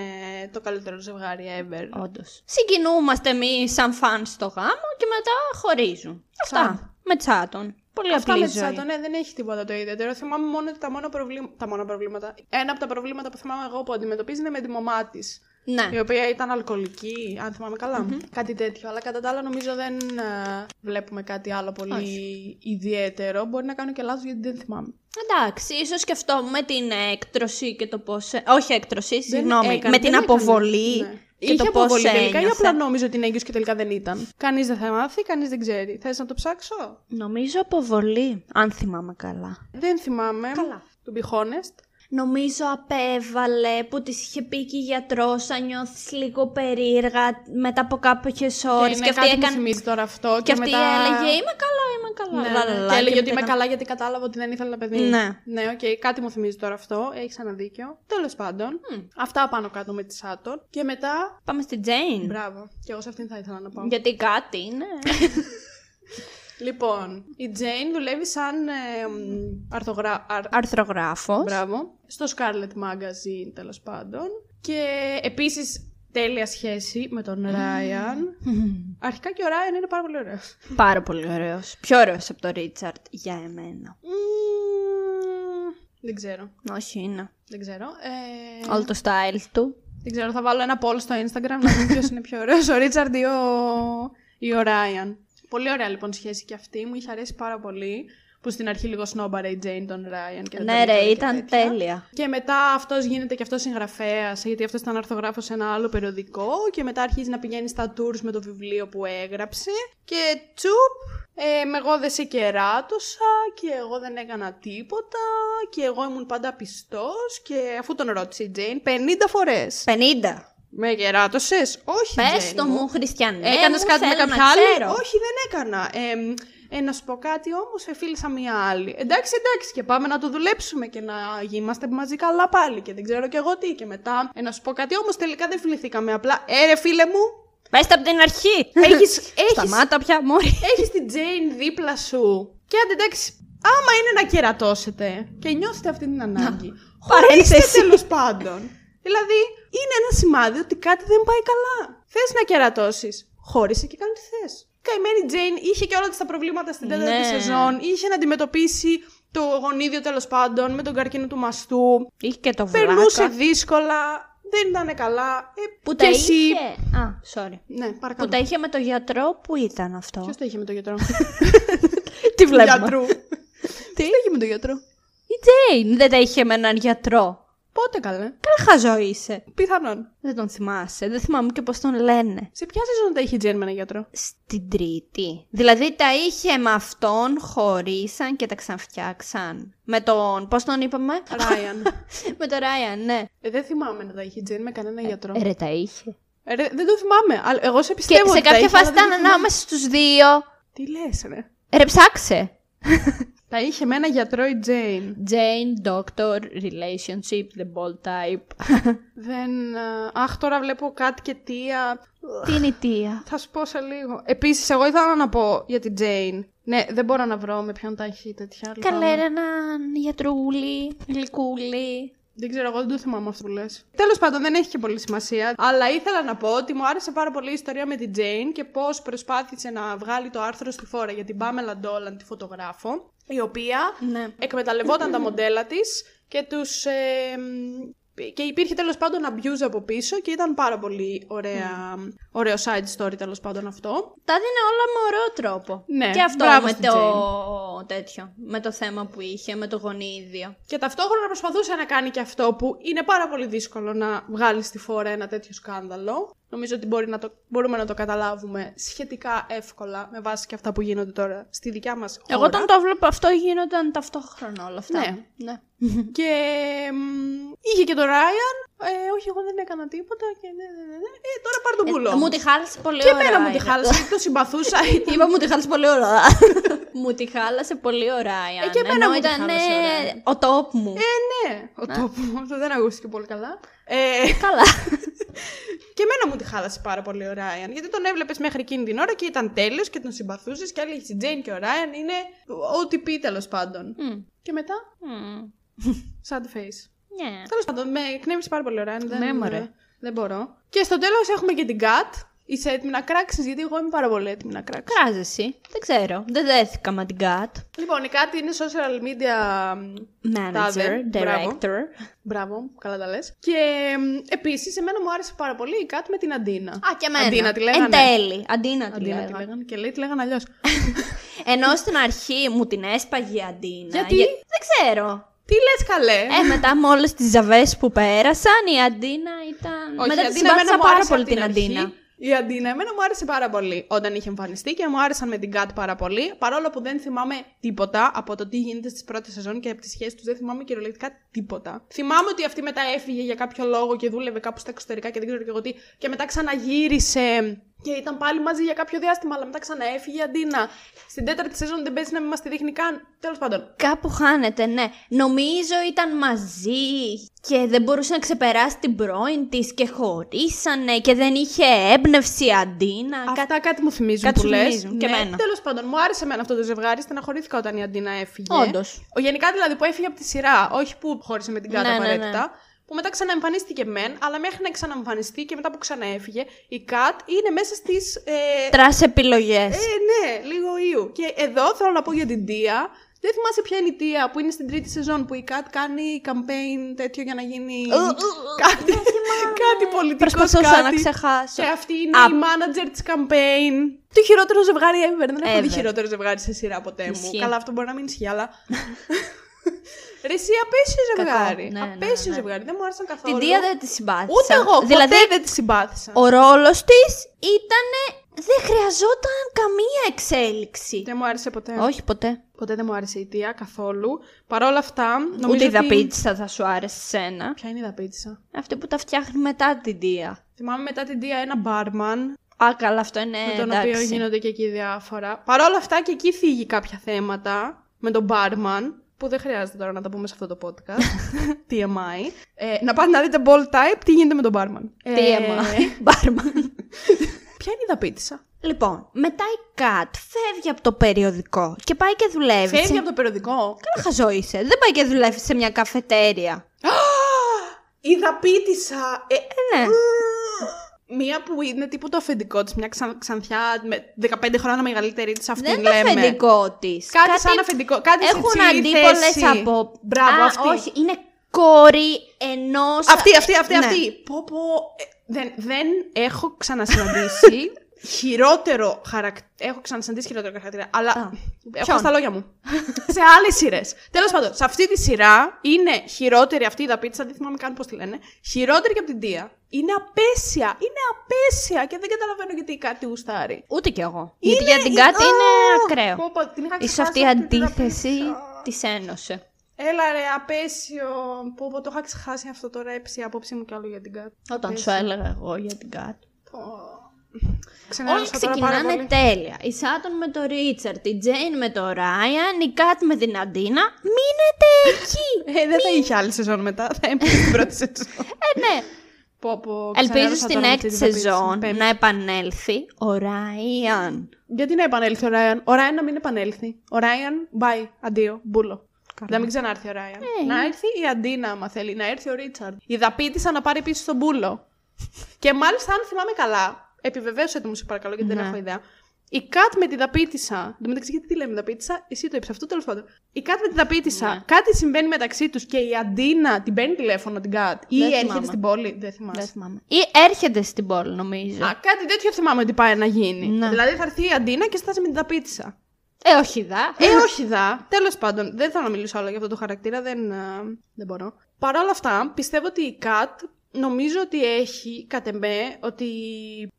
το καλύτερο ζευγάρι ever. Όντως. Συγκινούμαστε εμείς σαν φαν στο γάμο και μετά χωρίζουν. Αυτά. Σαν. Με τσάτων. Πολύ Αυτά απλή με τη ζωή. Σάτο, ναι, δεν έχει τίποτα το ιδιαίτερο. Θυμάμαι μόνο ότι τα μόνα, προβλήματα, τα μόνα προβλήματα. Ένα από τα προβλήματα που θυμάμαι εγώ που αντιμετωπίζει είναι με τη μαμά της. Ναι. Η οποία ήταν αλκοολική, αν θυμάμαι καλά. Κάτι τέτοιο. Αλλά κατά τα άλλα νομίζω δεν ε, βλέπουμε κάτι άλλο πολύ ιδιαίτερο. Μπορεί να κάνω και λάθος γιατί δεν θυμάμαι. Εντάξει, ίσως και αυτό με την έκτρωση και το πώς. Όχι έκτρωση, συγγνώμη. έκανε- με την δεν έκανε. αποβολή Ναι. Και Είχε το πώς αποβολή τελικά ή ένιωθε. απλά νόμιζε ότι είναι έγκυος και τελικά δεν ήταν. Κανείς δεν θα μάθει, κανείς δεν ξέρει. Θες να το ψάξω; Νομίζω αποβολή, αν θυμάμαι καλά. Δεν θυμάμαι. Καλά. To be honest. Νομίζω απέβαλε που της είχε πει και η γιατρός αν νιώθεις λίγο περίεργα μετά από κάποιες ώρες. Και, Και, ναι, αυτή κάτι μου έκανε. θυμίζει τώρα αυτό. Και αυτή μετά... έλεγε Είμαι καλά, είμαι καλά. Ναι, Λα, ναι. λα, λα, Και έλεγε ότι μετά είμαι καλά γιατί κατάλαβα ότι δεν ήθελα ένα παιδί. Ναι. Ναι, οκ, κάτι μου θυμίζει τώρα αυτό. Έχεις ένα δίκιο. Τέλος πάντων. Αυτά πάνω κάτω με τη Σάτον. Και μετά. Πάμε στην Τζέιν. Μπράβο. Και εγώ σε αυτήν θα ήθελα να πάω. Γιατί κάτι είναι. Λοιπόν, η Τζέιν δουλεύει σαν ε, μ, αρθογρα... αρ- Αρθρογράφος. Μπράβο. Στο Scarlet Magazine, τέλος πάντων. Και επίσης τέλεια σχέση με τον Ράιαν. Αρχικά και ο Ράιαν είναι πάρα πολύ ωραίος. Πάρα πολύ ωραίος. Πιο ωραίος από τον Ρίτσαρτ για εμένα. Δεν ξέρω. Όχι είναι. Δεν ξέρω. Ε, Όλο το style του. Δεν ξέρω, θα βάλω ένα poll στο Instagram να δούμε ποιος είναι πιο ωραίος, ο Ρίτσαρντ ή ο, ή ο Ράιαν. Πολύ ωραία λοιπόν σχέση και αυτή, μου είχε αρέσει πάρα πολύ. Που στην αρχή λίγο σνόμπαρε η Τζέιν τον Ράιαν και δεν Ναι, τον ρε, ήθελε και ήταν τέτοια. τέλεια. Και μετά αυτός γίνεται και αυτός συγγραφέας, γιατί αυτός ήταν αρθογράφος σε ένα άλλο περιοδικό. Και μετά αρχίζει να πηγαίνει στα tours με το βιβλίο που έγραψε. Και τσουπ, ε, εγώ δεν σε κεράτωσα και εγώ δεν έκανα τίποτα. Και εγώ ήμουν πάντα πιστός. Και αφού τον ρώτησε η Τζέιν 50 φορές. 50. Με κεράτωσες, Όχι. Πες Τζέιν το μου. μου, Χριστιανέ. Έκανες μου, κάτι με θέλω κάποια να άλλη; ξέρω. Όχι, δεν έκανα. Ε, ε, να σου πω κάτι όμως, εφίλησα μία άλλη. Εντάξει, εντάξει, και πάμε να το δουλέψουμε και να είμαστε μαζί καλά πάλι. Και δεν ξέρω κι εγώ τι. Και μετά, ε, να σου πω κάτι όμως, τελικά δεν φιληθήκαμε απλά. Ε, ρε φίλε μου, Πες το από την αρχή. έχεις, έχεις, Σταμάτα πια, μόρι. έχεις την Τζέιν δίπλα σου. Και άντε εντάξει, άμα είναι να κερατώσετε και νιώθετε αυτή την ανάγκη. Χωρίστε Παρένθεση. τέλος πάντων. Δηλαδή, είναι ένα σημάδι ότι κάτι δεν πάει καλά. Θες να κερατώσεις. Χώρισε και κάνε τι θε. Καημένη Τζέιν είχε και όλα της τα προβλήματα στην τέταρτη Ναι. σεζόν. Είχε να αντιμετωπίσει το γονίδιο τέλος πάντων με τον καρκίνο του μαστού. Είχε και το Περνούσε βλάκα. δύσκολα. Δεν ήταν καλά. Ε, Που και τα εσύ... είχε; Α, sorry. Ναι, Που παρακαλώ. τα είχε με το γιατρό, που ήταν αυτό; Ποιος τα είχε με τον γιατρό; Τι Του βλέπουμε; γιατρού. Τι; Ποιος τα είχε με τον γιατρό; Η Τζέιν δεν τα είχε με έναν γιατρό. Πότε καλέ. Καλά χαζό είσαι. Πιθανόν. Δεν τον θυμάσαι. Δεν θυμάμαι και πώς τον λένε. Σε ποια σεζόν τα είχε η Τζέιν με έναν γιατρό. Στην τρίτη. Δηλαδή τα είχε με αυτόν, χωρίσαν και τα ξαναφτιάξαν. Με τον. Πώς τον είπαμε; Ράιαν. με τον Ράιαν, ναι. Ε, δεν θυμάμαι να τα είχε η Τζέιν με κανένα γιατρό. Ε, ρε, τα είχε. Ε, ρε, δεν το θυμάμαι. Αλλά εγώ σε Και πιστεύω σε ότι τα κάποια είχε, αλλά φάση δεν ήταν το θυμάμαι. ανάμεσα στους δύο. Τι λες ρε. Ρε, ψάξε. Τα είχε με ένα γιατρό η Jane. Jane, doctor, relationship, the bold type. Δεν. ε, Αχ, τώρα βλέπω κάτι και τία. Τι είναι η τία; Θα σου πω σε λίγο. Επίσης, εγώ ήθελα να πω για την Jane. Ναι, δεν μπορώ να βρω με ποιον τα έχει τέτοια. λυπάμαι. Καλέ έναν γιατρούλη, γλυκούλη. Δεν ξέρω, εγώ δεν το θυμάμαι αυτό που λες. Τέλος πάντων, δεν έχει και πολύ σημασία. Αλλά ήθελα να πω ότι μου άρεσε πάρα πολύ η ιστορία με την Jane και πώς προσπάθησε να βγάλει το άρθρο στη φόρα για την Pamela Dolan, τη φωτογράφο, η οποία Ναι. εκμεταλλευόταν τα μοντέλα της και τους. και υπήρχε τέλος πάντων abuse από πίσω και ήταν πάρα πολύ ωραία, ωραίο side story τέλος πάντων αυτό. Τα δίνει όλα με ωραίο τρόπο. Ναι, και αυτό μπράβο με στην το τέτοιο. Με το θέμα που είχε, με το γονίδιο. Και ταυτόχρονα προσπαθούσε να κάνει και αυτό που είναι πάρα πολύ δύσκολο να βγάλεις στη φόρα ένα τέτοιο σκάνδαλο. Νομίζω ότι μπορεί να το, μπορούμε να το καταλάβουμε σχετικά εύκολα με βάση και αυτά που γίνονται τώρα στη δικιά μας χώρα. Εγώ όταν το βλέπω αυτό γίνονταν ταυτόχρονα όλα αυτά. Ναι. ναι. Και μ, είχε και το Ράιαν. Ε, όχι, εγώ δεν έκανα τίποτα. Και ναι, ναι, ναι, ναι. Ε, τώρα πάρ τον πουλό. Ε, μου τη χάλασε πολύ και ωραία. εμένα μου τη είναι. χάλασε, γιατί το συμπαθούσα. ήταν- Είπα μου τη χάλασε πολύ ωραία. μου τη χάλασε πολύ ωραία. Ε, και εμένα Ενώ μου τη ήταν χάλασε ε, ωραία. ο τόπ μου. ε, ναι, ο τόπο μου. Αυτό δεν ακούστηκε πολύ καλά. Ε, Καλά. Και εμένα μου τη χάλασε πάρα πολύ ο Ράιαν. Γιατί τον έβλεπες μέχρι εκείνη την ώρα και ήταν τέλειος και τον συμπαθούσες και έλεγες η Τζέιν και ο Ράιαν είναι ό,τι πει τέλος πάντων. Μμ. Και μετά, Μμ. sad face. Ναι. Τέλος πάντων, με εκνεύρισε πάρα πολύ ο Ράιαν. Δεν, Ναι, μωρέ. δεν μπορώ. Και στο τέλος έχουμε και την Κατ. Είσαι έτοιμη να κράξεις, γιατί εγώ είμαι πάρα πολύ έτοιμη να κράξω. Κράζεσαι. Δεν ξέρω. Δεν δέθηκα με την Κατ. Λοιπόν, η Κατ είναι social media Manager, Τάδε, μπράβο. director. Μπράβο, καλά τα λες. Και επίσης, εμένα μου άρεσε πάρα πολύ η Κατ με την Αντίνα. Α, και εμένα. Αντίνα τη λέγανε. Εν τέλει. Αντίνα τη Αντίνα τη λέγανε. λέγανε. Και λέει τη λέγανε αλλιώς. Ενώ στην αρχή μου την έσπαγε η Αντίνα. Γιατί; Δεν ξέρω. Τι λες, καλέ; Ε, μετά με όλες τις ζαβές που πέρασαν, η Αντίνα ήταν. Όχι, μετά η τη Αντίνα εμένα συμπάθησα μου πάρα άρεσε πολύ από την την αρχή. Αντίνα. Η Αντίνα εμένα μου άρεσε πάρα πολύ όταν είχε εμφανιστεί και μου άρεσαν με την Κατ πάρα πολύ. Παρόλο που δεν θυμάμαι τίποτα από το τι γίνεται στις πρώτες σεζόν και από τις σχέσεις τους, δεν θυμάμαι κυριολεκτικά τίποτα. Θυμάμαι ότι αυτή μετά έφυγε για κάποιο λόγο και δούλευε κάπου στα εξωτερικά και δεν ξέρω και εγώ τι. Και μετά ξαναγύρισε και ήταν πάλι μαζί για κάποιο διάστημα, αλλά μετά ξαναέφυγε η Αντίνα. Στην τέταρτη σεζόν δεν παίζει να μην μας τη δείχνει καν. Τέλος πάντων. Κάπου χάνεται, ναι. Νομίζω ήταν μαζί και δεν μπορούσε να ξεπεράσει την πρώην της και χωρίσανε και δεν είχε έμπνευση η Αντίνα. Αυτά κάτι μου θυμίζουν κάτι που σου λες. θυμίζουν και ναι, εμένα. Τέλος πάντων, μου άρεσε εμένα αυτό το ζευγάρι. Στεναχωρήθηκα όταν η Αντίνα έφυγε. Όντως. Ο γενικά δηλαδή που έφυγε από τη σειρά, όχι που χώρισε με την Κάτα Ναι, ναι, ναι. απαραίτητα. Που μετά ξαναεμφανίστηκε μεν, αλλά μέχρι να ξαναεμφανιστεί και μετά που ξαναέφυγε, η Κατ είναι μέσα στις. Ε, Τρας επιλογές. ε, ναι, λίγο ίου. Και εδώ θέλω να πω για την Τία. Δεν θυμάσαι ποια είναι η Τία που είναι στην τρίτη σεζόν που η Κατ κάνει campaign τέτοιο για να γίνει. κάτι, κάτι πολιτικό. Προσπαθούσα να κάτι. ξεχάσω. Και αυτή είναι Α. η manager τη campaign. Το χειρότερο ζευγάρι ever. Δεν έχω δει Ever. χειρότερο ζευγάρι σε σειρά ποτέ μου. Ισχύει. Καλά, αυτό μπορεί να μην ισχύει, αλλά. Ρε, εσύ απέσιο ζευγάρι. ναι, ναι, απέσιο ναι. ζευγάρι. Δεν μου άρεσαν καθόλου. Την Τία δεν τη συμπάθησα. Ούτε εγώ. Δηλαδή, ποτέ δεν τη συμπάθησα. ο ρόλο τη ήταν. Δεν χρειαζόταν καμία εξέλιξη. Δεν μου άρεσε ποτέ. Όχι ποτέ. Ποτέ δεν μου άρεσε η Τία καθόλου. Παρ' όλα αυτά. Νομίζω Ούτε η ότι... δαπίτσα θα σου άρεσε σένα. Ποια είναι η δαπίτσα. Αυτή που τα φτιάχνει μετά την Τία. Θυμάμαι μετά την Τία ένα μπάρμαν. Α, καλά, αυτό είναι με τον Ε, εντάξει. οποίο γίνονται και εκεί διάφορα. Παρ' όλα αυτά και εκεί θίγει κάποια θέματα με τον μπάρμαν. Που δεν χρειάζεται τώρα να τα πούμε σε αυτό το podcast. TMI. Ε, να πάτε να δείτε ball type τι γίνεται με τον μπάρμαν. Ε, TMI. Μπάρμαν. ποια είναι η δαπίτσα. λοιπόν, μετά η Κατ φεύγει από το περιοδικό και πάει και δουλεύει. Φεύγει σε... από το περιοδικό; Καλά χαζό είσαι. Δεν πάει και δουλεύει σε μια καφετέρια. Η δαπίτησα. Ε, ναι. Μία που είναι τύπου το αφεντικό της, μια ξαν, ξανθιά με 15 χρόνια μεγαλύτερη της αυτή Δεν είναι το λέμε. αφεντικό της. Κάτι, σαν αφεντικό. Κάτι σε Έχουν υψηλή αντίπολες θέση. από. Μπράβο, Α, αυτή. Όχι, είναι κόρη ενός. Αυτή, αυτή, αυτή, Ναι. αυτή. Πω, πω, ε, δεν, δεν έχω ξανασυναντήσει χειρότερο χαρακτήρα. Έχω ξανασυναντήσει χειρότερο χαρακτήρα, αλλά Α, έχω ποιον; στα λόγια μου. σε άλλες σειρές. Τέλος πάντων, σε αυτή τη σειρά είναι χειρότερη αυτή η δαπίτσα, δεν θυμάμαι καν πώς τη λένε. Χειρότερη και από την Τία. Είναι απέσια. Είναι απέσια και δεν καταλαβαίνω γιατί κάτι γουστάρει. Ούτε κι εγώ. Είναι- Γιατί για την κάτι Α, είναι ακραίο. πω, πω, την είχα Ίσως ξεχάσει αυτή η αυτή τη αντίθεση δαπίτσα. της ένωσε. Έλα ρε, απέσιο. Πω, πω, το είχα ξεχάσει αυτό τώρα, έψη η άποψή μου κι άλλο για την κάτω. Όταν σου έλεγα εγώ για την κάτι. Πω. Όλοι Ξενέρωσα τώρα πάρα ξεκινάνε πολύ. τέλεια. Η Σάτον με τον Ρίτσαρτ, η Τζέιν με τον Ράιαν, η Κάτ με την Αντίνα. Μείνετε εκεί! Ε, δεν θα είχε άλλη σεζόν μετά. Θα έμεινε στην πρώτη σεζόν. ε, ναι. πω, πω, Ελπίζω ξενέρωσα στην τώρα με έκτη τη διδαπήτηση. σεζόν Πέμπτη. να επανέλθει ο Ράιαν; Γιατί να επανέλθει ο Ράιαν; Ο Ράιαν να μην επανέλθει. Ο Ράιαν, bye, αντίο, μπούλο. Να μην ξανάρθει ο Ράιαν. Ε, να έρθει η Αντίνα, άμα θέλει. Να έρθει ο Ρίτσαρντ. Η δαπίτησα να πάρει πίσω στον μπούλο. και μάλιστα, αν θυμάμαι καλά, επιβεβαίωσε το μου, σε παρακαλώ, γιατί δεν Ναι. έχω ιδέα. Η Κατ με τη δαπίτησα. Εν τω μεταξύ, γιατί τη λέμε δαπίτησα, εσύ το είπες αυτό, τέλος πάντων. Η Κατ με τη δαπίτησα, Ναι. κάτι συμβαίνει μεταξύ τους και η Αντίνα την παίρνει τηλέφωνο την Κατ. Ή Δεν έρχεται θυμάμαι. στην πόλη. Δεν θυμάσαι. Δεν θυμάμαι. Ή έρχεται στην πόλη, νομίζω. Α, κάτι τέτοιο θυμάμαι ότι πάει να γίνει. Ναι. Δηλαδή θα έρθει η Αντίνα και στάσει με την δαπίτησα. Ε, όχι δα. Ε, όχι δα. Τέλος πάντων, δεν θέλω να μιλήσω άλλο για αυτό το χαρακτήρα, δεν, ε, δεν μπορώ. Παρ' όλα αυτά, πιστεύω ότι η Κατ νομίζω ότι έχει, κατ' εμέ, ότι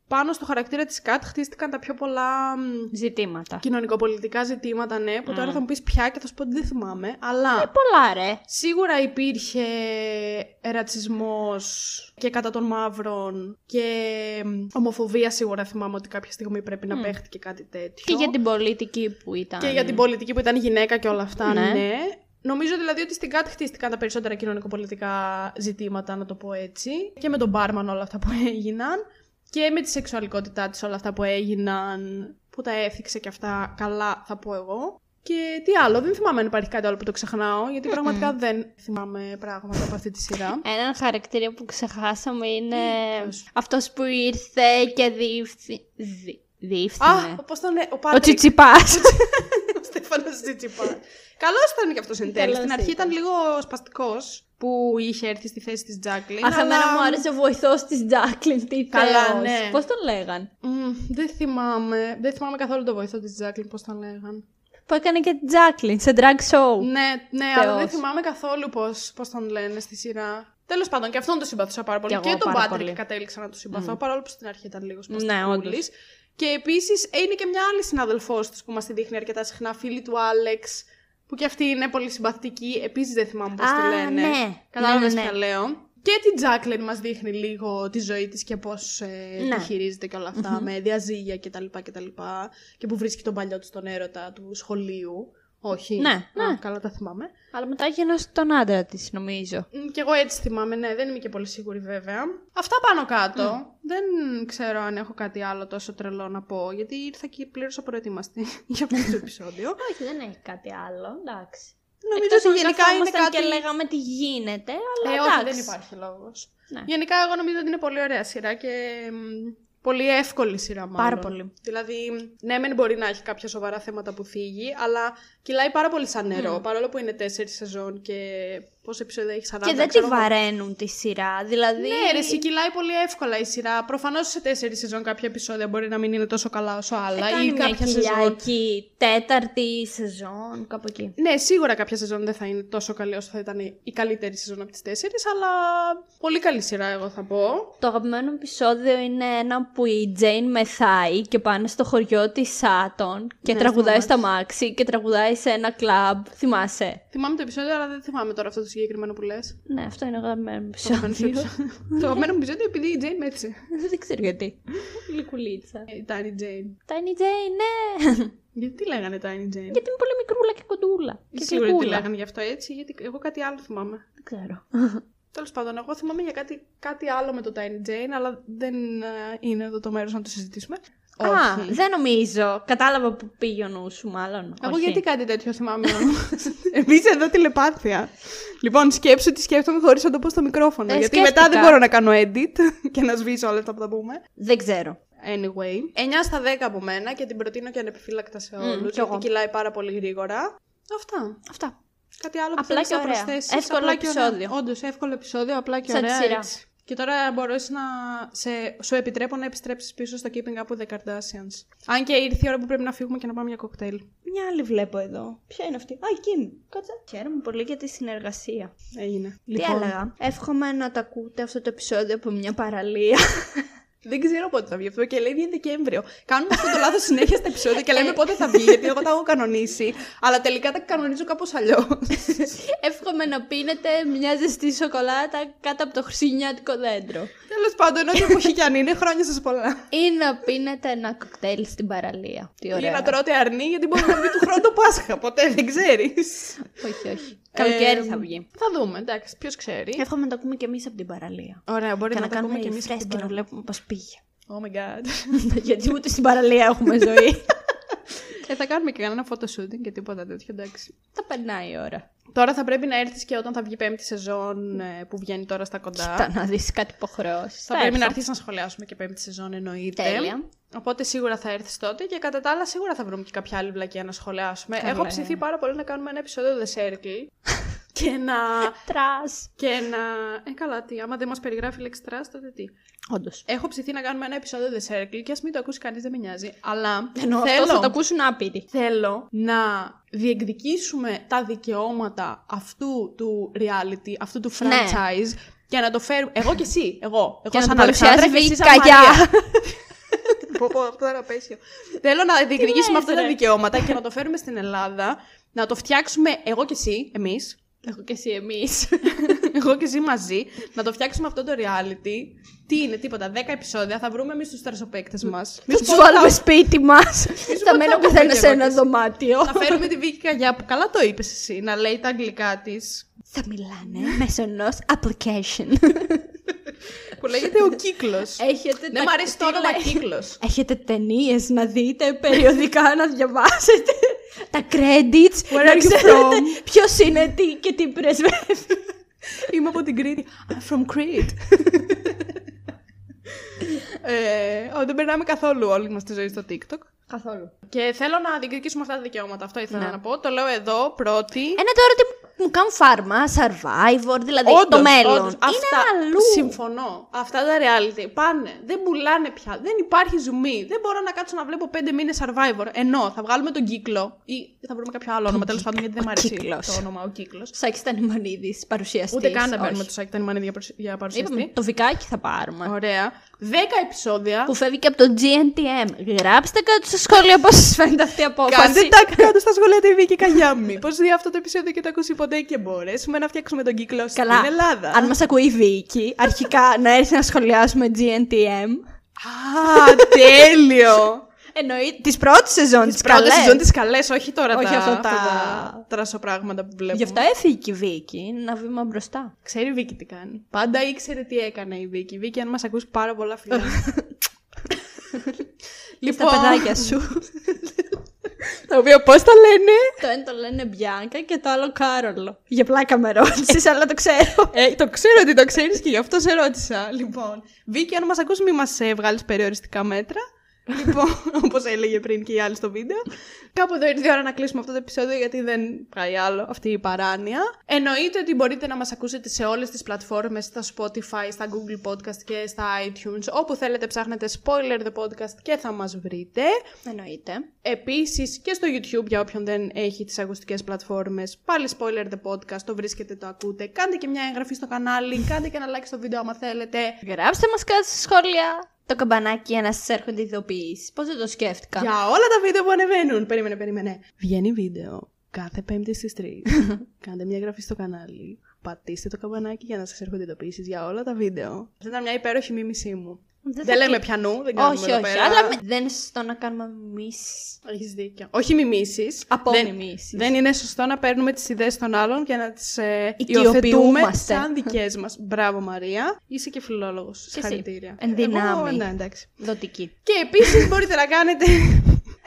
πάνω στο χαρακτήρα της Κατ χτίστηκαν τα πιο πολλά μ, Ζητήματα. κοινωνικοπολιτικά ζητήματα, ναι, που τώρα Mm. θα μου πεις πια και θα σου πω ότι δεν θυμάμαι, αλλά... Ε, πολλά ρε. Σίγουρα υπήρχε ρατσισμός και κατά των μαύρων και μ, ομοφοβία σίγουρα θυμάμαι ότι κάποια στιγμή πρέπει να Μμ. παίχτηκε κάτι τέτοιο. Και για την πολιτική που ήταν. Και για την πολιτική που ήταν γυναίκα και όλα αυτά, ναι. Ναι. Νομίζω δηλαδή ότι στην ΚΑΤ χτίστηκαν τα περισσότερα κοινωνικοπολιτικά ζητήματα, να το πω έτσι. Και με τον Μπάρμαν όλα αυτά που έγιναν. Και με τη σεξουαλικότητά της όλα αυτά που έγιναν, που τα έθιξε και αυτά καλά, θα πω εγώ. Και τι άλλο, δεν θυμάμαι αν υπάρχει κάτι άλλο που το ξεχνάω, γιατί πραγματικά δεν θυμάμαι πράγματα από αυτή τη σειρά. Έναν χαρακτήρα που ξεχάσαμε είναι Ποιος; αυτός που ήρθε και διεύθυ... δι- διεύθυνε. Α, πώς τον λέει, ο Ο Πάτρικ. Τσιτσιπάς. Ο Στέφανος Τσιτσιπάς. Καλό ήταν και αυτός εν τέλει. Καλός Στην αρχή ήταν. ήταν λίγο σπαστικός που είχε έρθει στη θέση της Τζάκλιν. Αχ, εμένα μου άρεσε ο βοηθός της Τζάκλιν, τι Καλά, θεός. ναι. Πώς τον λέγαν; Μμ, δεν θυμάμαι. Δεν θυμάμαι καθόλου το βοηθό της Τζάκλιν, πώς τον λέγαν. Που έκανε και την Τζάκλιν σε drag show. Ναι, ναι, αλλά δεν Θεός. θυμάμαι καθόλου πώς πώς τον λένε στη σειρά. Τέλος πάντων, και αυτόν τον συμπαθούσα πάρα πολύ. Κι Και, εγώ τον πάρα Πάτρικ πολύ. κατέληξα να τον συμπαθώ, παρόλο που στην αρχή ήταν λίγο Ναι, σπαστικούλης. όντως. Και επίσης είναι και μια άλλη συναδελφό της που μας τη δείχνει αρκετά συχνά, φίλη του Άλεξ, που και αυτή είναι πολύ συμπαθητική. Επίσης δεν θυμάμαι πώς τη Α, λένε. ναι. Κατάλαβε Ναι, ναι, ναι. ποια λέω. Και την Τζάκλιν μας δείχνει λίγο τη ζωή της και πώς ε, Ναι. τη χειρίζεται και όλα αυτά, με διαζύγια κτλ. Και, και που βρίσκει τον παλιό του τον έρωτα του σχολείου. Όχι. Ναι, Α, ναι. καλά τα θυμάμαι. Αλλά μετά έγινε τον άντρα της, νομίζω. Μ, Κι εγώ έτσι θυμάμαι, ναι, δεν είμαι και πολύ σίγουρη βέβαια. Αυτά πάνω κάτω. Δεν ξέρω αν έχω κάτι άλλο τόσο τρελό να πω, γιατί ήρθα και πλήρως απροετοίμαστη για αυτό το επεισόδιο. Όχι, δεν έχει κάτι άλλο, εντάξει. Νομίζω Εκτός αν ότι γενικά είναι καθόμασταν κάτι. και λέγαμε τι γίνεται, αλλά Ε, όχι, εντάξει. δεν υπάρχει λόγος. Ναι. Γενικά, εγώ νομίζω ότι είναι πολύ ωραία σειρά και μ, πολύ εύκολη σειρά, μάλλον. Πάρα πολύ. Δηλαδή, ναι, μεν μπορεί να έχει κάποια σοβαρά θέματα που θίγει, αλλά κυλάει πάρα πολύ σαν νερό. Παρόλο που είναι τέσσερις σεζόν και πόσα επεισόδια έχεις 40. Και δεν τη ξέρω εγώ. βαραίνουν τη σειρά, δηλαδή... Ναι, ρε, εσύ κυλάει πολύ εύκολα η σειρά. Προφανώς σε τέσσερις σεζόν κάποια επεισόδια μπορεί να μην είναι τόσο καλά όσο άλλα. Θα κάνει Ή μια κάποια κοιλιά σεζόν. εκεί, τέταρτη σεζόν, κάπου εκεί. Ναι, σίγουρα κάποια σεζόν δεν θα είναι τόσο καλή όσο θα ήταν η καλύτερη σεζόν από τις τέσσερις, αλλά πολύ καλή σειρά, εγώ θα πω. Το αγαπημένο επεισόδιο είναι ένα που η Τζέιν μεθάει και πάνε στο χωριό της Σάτον και Ναι, τραγουδάει θυμάμαι. στα μάξι και τραγουδάει σε ένα κλαμπ. Θυμάσαι; Θυμάμαι το επεισόδιο, αλλά δεν θυμάμαι τώρα αυτό το συγκεκριμένο που λες. Ναι, αυτό είναι αγαπημένο Το αγαπημένο σου επεισόδιο. επεισόδιο. Το αγαπημένο μου επεισόδιο επειδή η Τζέιν μέτρησε. Δεν ξέρω γιατί. Λικουλίτσα. Η Tiny Jane. Tiny Jane, ναι. Γιατί τι λέγανε Tiny Jane; γιατί είναι πολύ μικρούλα και κοντούλα. Και Σίγουρα τι γλυκούλα. λέγανε γι' αυτό έτσι, γιατί εγώ κάτι άλλο θυμάμαι. Δεν ξέρω. Τέλος πάντων, εγώ θυμάμαι για κάτι, κάτι άλλο με το Tiny Jane, αλλά δεν ε, είναι εδώ το μέρος να το συζητήσουμε. Α, Όχι. δεν νομίζω. Κατάλαβα που πήγε ο νους σου, μάλλον. Εγώ Όχι. γιατί κάτι τέτοιο θυμάμαι. Εμείς εδώ τηλεπάθεια. Λοιπόν, σκέψου τι σκέφτομαι χωρίς να το πω στο μικρόφωνο. Ε, γιατί μετά σκέφτηκα. δεν μπορώ να κάνω edit και να σβήσω όλα αυτά που θα πούμε. Δεν ξέρω. Anyway, 9 στα 10 από μένα και την προτείνω και ανεπιφύλακτα σε Μμ, όλους. κι γιατί εγώ. κυλάει πάρα πολύ γρήγορα. Αυτά. Αυτά. Κάτι άλλο που Απλά θέλεις και να ωραία. προσθέσεις. Εύκολο Απλά και ωραία. επεισόδιο. Όντως, εύκολο επεισόδιο, απλά και Σαν τη ωραία σειρά. έτσι. Και τώρα μπορείς να σε, σου επιτρέπω να επιστρέψεις πίσω στο Keeping Up with the Kardashians. Αν και ήρθε η ώρα που πρέπει να φύγουμε και να πάμε για κοκτέιλ. Μια άλλη βλέπω εδώ. Ποια είναι αυτή; Α, η Kim. Κάτσε. Χαίρομαι πολύ για τη συνεργασία. Έγινε. Τι έλεγα; Εύχομαι να τα ακούτε αυτό το επεισόδιο από μια παραλία. Δεν ξέρω πότε θα βγει αυτό και λέει βγει Δεκέμβριο. Κάνουμε αυτό το λάθος συνέχεια στα επεισόδια και λέμε πότε θα βγει, γιατί εγώ τα έχω κανονίσει. Αλλά τελικά τα κανονίζω κάπως αλλιώς. Εύχομαι να πίνετε μια ζεστή σοκολάτα κάτω από το χριστουγεννιάτικο δέντρο. Τέλος πάντων, ό,τι εποχή κι αν είναι, χρόνια σας πολλά. Ή να πίνετε ένα κοκτέιλ στην παραλία. Τι Ή ωραία. να τρώτε αρνί, γιατί μπορεί να βγει του χρόνου το Πάσχα. Ποτέ δεν ξέρεις. Όχι, όχι. Καλοκαίρι Ε, θα βγει. Θα δούμε, εντάξει, ποιος ξέρει. Εύχομαι να το ακούμε κι εμείς από την παραλία. Ωραία, μπορεί Και να, να το πούμε κάνουμε και εμείς. φρέσκι και να βλέπουμε πώς πήγε. Oh my god. Γιατί ούτε στην παραλία έχουμε ζωή. ε, θα κάνουμε και κανένα photo shooting και τίποτα τέτοιο, εντάξει. θα περνάει η ώρα. Τώρα θα πρέπει να έρθεις και όταν θα βγει η πέμπτη σεζόν ε, που βγαίνει τώρα στα κοντά. Κοίτα να δεις κάτι υποχρεώσεις. Θα πρέπει να έρθεις να σχολιάσουμε και πέμπτη σεζόν εννοείται. Τέλεια. Οπότε σίγουρα θα έρθεις τότε και κατά τα άλλα σίγουρα θα βρούμε και κάποια άλλη βλακία να σχολιάσουμε. Καλά. Έχω ψηθεί πάρα πολύ να κάνουμε ένα επεισόδιο The Circle. Και να. Τρας. Και να. Ε, καλά, τι. Άμα δεν μας περιγράφει η λέξη trash, τότε τι. Όντως. Έχω ψηθεί να κάνουμε ένα επεισόδιο The Circle και ας μην το ακούσει κανείς, δεν με νοιάζει. Αλλά Ενώ θέλω, αυτό θα το ακούσουν άπειροι. θέλω να διεκδικήσουμε τα δικαιώματα αυτού του reality, αυτού του Ναι. franchise και να το φέρουμε. Εγώ και εσύ. Εγώ. Εγώ Και να σαν το Αλεξάνδρα παρουσιάζει και εσύ σαν Βίκη Μαρία. Καγιά. Πω, πω, αυτό είναι απαίσιο. Θέλω να διεκδικήσουμε λες, αυτά τα ρε; δικαιώματα και να το φέρουμε στην Ελλάδα, να το φτιάξουμε εγώ και εσύ, εμείς, Εγώ και εσύ εμείς. εγώ και εσύ μαζί, να το φτιάξουμε αυτό το reality. Τι είναι, τίποτα, 10 επεισόδια, θα βρούμε εμείς τους τρασοπαίκτες μας. Θα τους βάλουμε σπίτι μας. Θα μένω πω καθένας και σε εγώ ένα και εσύ. δωμάτιο. Θα φέρουμε τη Βίκη Καγιά που καλά το είπες εσύ, να λέει τα αγγλικά της. Θα μιλάνε μέσω ενός application. Που λέγεται ο κύκλος. Έχετε Δεν μ' αρέσει το όνομα κύκλος. Έχετε ταινίες να δείτε, περιοδικά να διαβάσετε. Τα credits. Where να are you ξέρετε from? ποιος είναι τι και τι πρεσβεύει. Είμαι από την Κρήτη. I'm from Crete. ε, ω, δεν περνάμε καθόλου όλη μας τη ζωή στο TikTok. Καθόλου. Και θέλω να διεκδικήσουμε αυτά τα δικαιώματα. Αυτό ήθελα Ναι. να πω. Το λέω εδώ πρώτη. Ένα τώρα τι μου κάνουν φάρμα, survivor, δηλαδή Όντως, το μέλλον. όντως. είναι Αυτά, αλλού. Συμφωνώ. Αυτά τα reality πάνε. Δεν πουλάνε πια. Δεν υπάρχει ζουμί. Δεν μπορώ να κάτσω να βλέπω πέντε μήνες survivor. Ενώ θα βγάλουμε τον κύκλο ή θα βρούμε κάποιο άλλο όνομα τέλος πάντων γιατί δεν ο μου αρέσει κύκλος. το όνομα ο κύκλος. Σάκης Τανιμανίδης, παρουσιαστής. Ούτε καν να παίρνουμε Όχι. το Σάκη Τανιμανίδη για, παρουσι- για παρουσιαστή. Είπαμε, το βικάκι θα πάρουμε. Ωραία. Δέκα επεισόδια. Που φεύγει και από το GNTM. Γράψτε κάτω στα σχόλια πώς σας φαίνεται αυτή η απόφαση. Κάντε τα κάτω στα σχολεία τη Βίκη Καγιά. Μήπω δει αυτό το επεισόδιο και το ακούσει ποτέ και μπορέσουμε να φτιάξουμε τον κύκλο στην Καλά, Ελλάδα. αν μας ακούει η Βίκη, αρχικά να έρθει να σχολιάσουμε GNTM. Α, τέλειο! Εννοεί τις πρώτες σεζόν, Τις τις πρώτες καλές. σεζόν τις καλές, όχι τώρα Όχι τα, αυτά τα- τα τρασοπράγματα που βλέπουμε. Γι' αυτό έφυγε και η Βίκη, είναι ένα βήμα μπροστά. Ξέρει η Βίκη τι κάνει. Πάντα ήξερε τι έκανε η Βίκη. Η Βίκη, αν μας ακούσει πάρα πολλά φιλιά. Και στα παιδάκια σου. Τα οποία πώς τα λένε; το ένα το λένε Μπιάνκα και το άλλο Κάρολο. Για πλάκα με ρώτησες, αλλά το ξέρω. Ε, το ξέρω ότι το ξέρεις και γι' αυτό σε ρώτησα. Λοιπόν, Βίκη, αν μας ακούσει, μη μας ε, βγάλεις περιοριστικά μέτρα. Λοιπόν, όπως έλεγε πριν και η άλλη στο βίντεο. Κάπου εδώ ήρθε η ώρα να κλείσουμε αυτό το επεισόδιο γιατί δεν πάει άλλο αυτή η παράνοια. Εννοείται ότι μπορείτε να μας ακούσετε σε όλες τις πλατφόρμες, στα Spotify, στα Google Podcast και στα iTunes. Όπου θέλετε ψάχνετε Spoiler the Podcast και θα μας βρείτε. Εννοείται. Επίσης και στο YouTube για όποιον δεν έχει τις ακουστικές πλατφόρμες. Πάλι Spoiler the Podcast, το βρίσκετε, το ακούτε. Κάντε και μια εγγραφή στο κανάλι, κάντε και ένα like στο βίντεο άμα θέλετε. Γράψτε μας κάτω στα σχόλια το καμπανάκι για να σας έρχονται ειδοποιήσεις. Πώς δεν το σκέφτηκα. Για όλα τα βίντεο που ανεβαίνουν. Περίμενε, περίμενε. Βγαίνει βίντεο κάθε Πέμπτη στις 3. Κάντε μια εγγραφή στο κανάλι. Πατήστε το καμπανάκι για να σας έρχονται ειδοποιήσεις για όλα τα βίντεο. Αυτή ήταν μια υπέροχη μίμησή μου. Δεν Δεν, θα λέμε κλει- πιανού, δεν κάνουμε όχι, εδώ όχι. πέρα. Αλλά με- δεν είναι σωστό να κάνουμε μισ. Έχεις δίκιο. Όχι μιμήσεις. Απομιμήσεις. Δεν είναι σωστό να παίρνουμε τις ιδέες των άλλων και να τις ε, Οικειοποιούμαστε. υιοθετούμε σαν δικές μας. Μπράβο, Μαρία. Είσαι και φιλόλογος. εσύ. Συγχαρητήρια. Εν δυνάμει. Εγώ, ναι, εντάξει. Δοτική. Και επίσης μπορείτε να κάνετε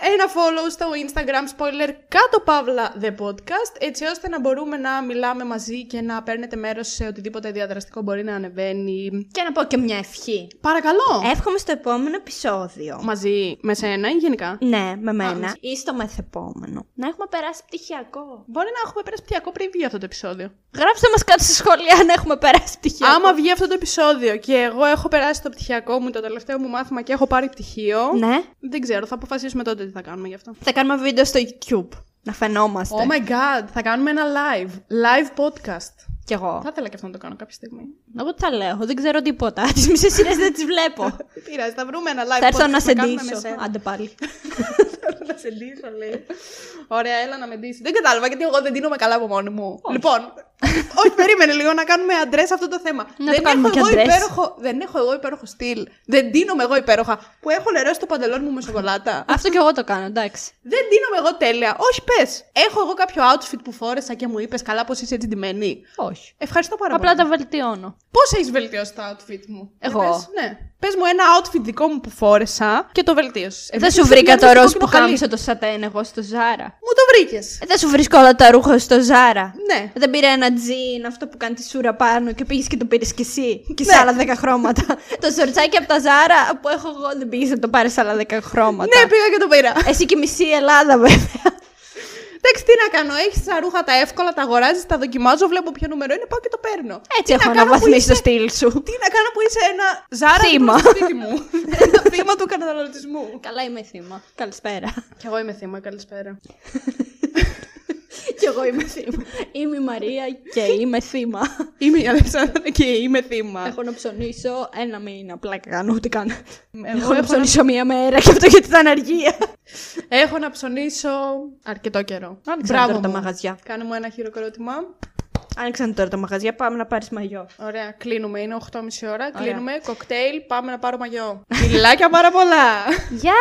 ένα follow στο Instagram spoiler κάτω παύλα the podcast έτσι ώστε να μπορούμε να μιλάμε μαζί και να παίρνετε μέρος σε οτιδήποτε διαδραστικό μπορεί να ανεβαίνει. Και να πω και μια ευχή. Παρακαλώ! Εύχομαι στο επόμενο επεισόδιο. Μαζί με σένα ή γενικά. Ναι, με μένα. Ή στο μεθεπόμενο. Να έχουμε περάσει πτυχιακό. Μπορεί να έχουμε περάσει πτυχιακό πριν βγει αυτό το επεισόδιο. Γράψτε μας κάτω στα σχόλια αν έχουμε περάσει πτυχιακό. Άμα βγει αυτό το επεισόδιο και εγώ έχω περάσει το πτυχιακό μου, το τελευταίο μου μάθημα και έχω πάρει πτυχίο. Ναι. Δεν ξέρω, θα αποφασίσουμε τότε τι θα κάνουμε γι' αυτό. Θα κάνουμε βίντεο στο YouTube. Να φαινόμαστε. Oh my god, θα κάνουμε ένα live. Live podcast. Κι εγώ. Θα ήθελα και αυτό να το κάνω κάποια στιγμή. Εγώ τι θα λέω, δεν ξέρω τίποτα. Τις μισές σειρές δεν τις βλέπω. Δεν πειράζει, θα βρούμε ένα live θα έρθω podcast να σε κάνουμε με ντύσω. σένα. Άντε πάλι. να σε ντύσω, λέει. Ωραία, έλα να με ντύσεις. Δεν κατάλαβα γιατί εγώ δεν ντύνομαι καλά από μόνη μου. Λοιπόν, όχι, περίμενε λίγο να κάνουμε αντρέ αυτό το θέμα. Να δεν το κάνουμε έχω και εγώ αντρές. υπέροχο, δεν έχω εγώ υπέροχο στυλ. Δεν ντύνομαι εγώ υπέροχα. Που έχω νερό στο παντελόνι μου με σοκολάτα. Αυτό κι εγώ το κάνω, εντάξει. δεν ντύνομαι εγώ τέλεια. Όχι, πες. Έχω εγώ κάποιο outfit που φόρεσα και μου είπες καλά πώ είσαι έτσι ντυμένη; Όχι. Ευχαριστώ πάρα Απλά πολύ. τα βελτιώνω. Πώς έχεις βελτιώσει το outfit μου, Εγώ. Για πες, ναι. Πες μου ένα outfit δικό μου που φόρεσα και το βελτίωσες. δεν σου βρήκα το ροζ που κάμισε το σατέν εγώ στο Ζάρα. Μου το βρήκες. Ε, δεν σου βρίσκω όλα τα ρούχα στο Ζάρα. Ναι. Δεν πήρα ένα τζιν, αυτό που κάνει τη σούρα πάνω και πήγες και το πήρες κι εσύ. Και σε Ναι. άλλα 10 χρώματα. το σορτσάκι από τα Ζάρα που έχω εγώ δεν πήγες να το πάρεις άλλα 10 χρώματα. Ναι, πήγα και το πήρα. Εσύ και μισή Ελλάδα βέβαια. Εντάξει, τι να κάνω. Έχεις τα ρούχα τα εύκολα, τα αγοράζεις, τα δοκιμάζω, βλέπω ποιο νούμερο είναι, πάω και το παίρνω. Έτσι Τι να έχω κάνω που αναβαθμίσει το είσαι- στυλ σου. Τι να κάνω που είσαι ένα ζάρα Θύμα. στο σπίτι μου. ένα θύμα του καταναλωτισμού. Καλά είμαι θύμα. Καλησπέρα. Κι εγώ είμαι θύμα, καλησπέρα. Κι εγώ είμαι θύμα. Είμαι η Μαρία και είμαι θύμα. Είμαι η Αλεξάνδρα και είμαι θύμα. Έχω να ψωνίσω ένα μήνα. Πλάκα κάνω, ούτε καν. Εγώ Έχω να έχω, να... ψωνίσω μία μέρα και αυτό γιατί ήταν αργία. έχω να ψωνίσω αρκετό καιρό. Άνοιξαν Μπράβο τώρα τα μου. μαγαζιά. Κάνε μου ένα χειροκρότημα. Άνοιξαν τώρα τα μαγαζιά, πάμε να πάρεις μαγιό. Ωραία, κλείνουμε. Είναι 8.30 ώρα. Κλείνουμε. Κοκτέιλ, πάμε να πάρω μαγιό. Φιλάκια πάρα πολλά. Γεια!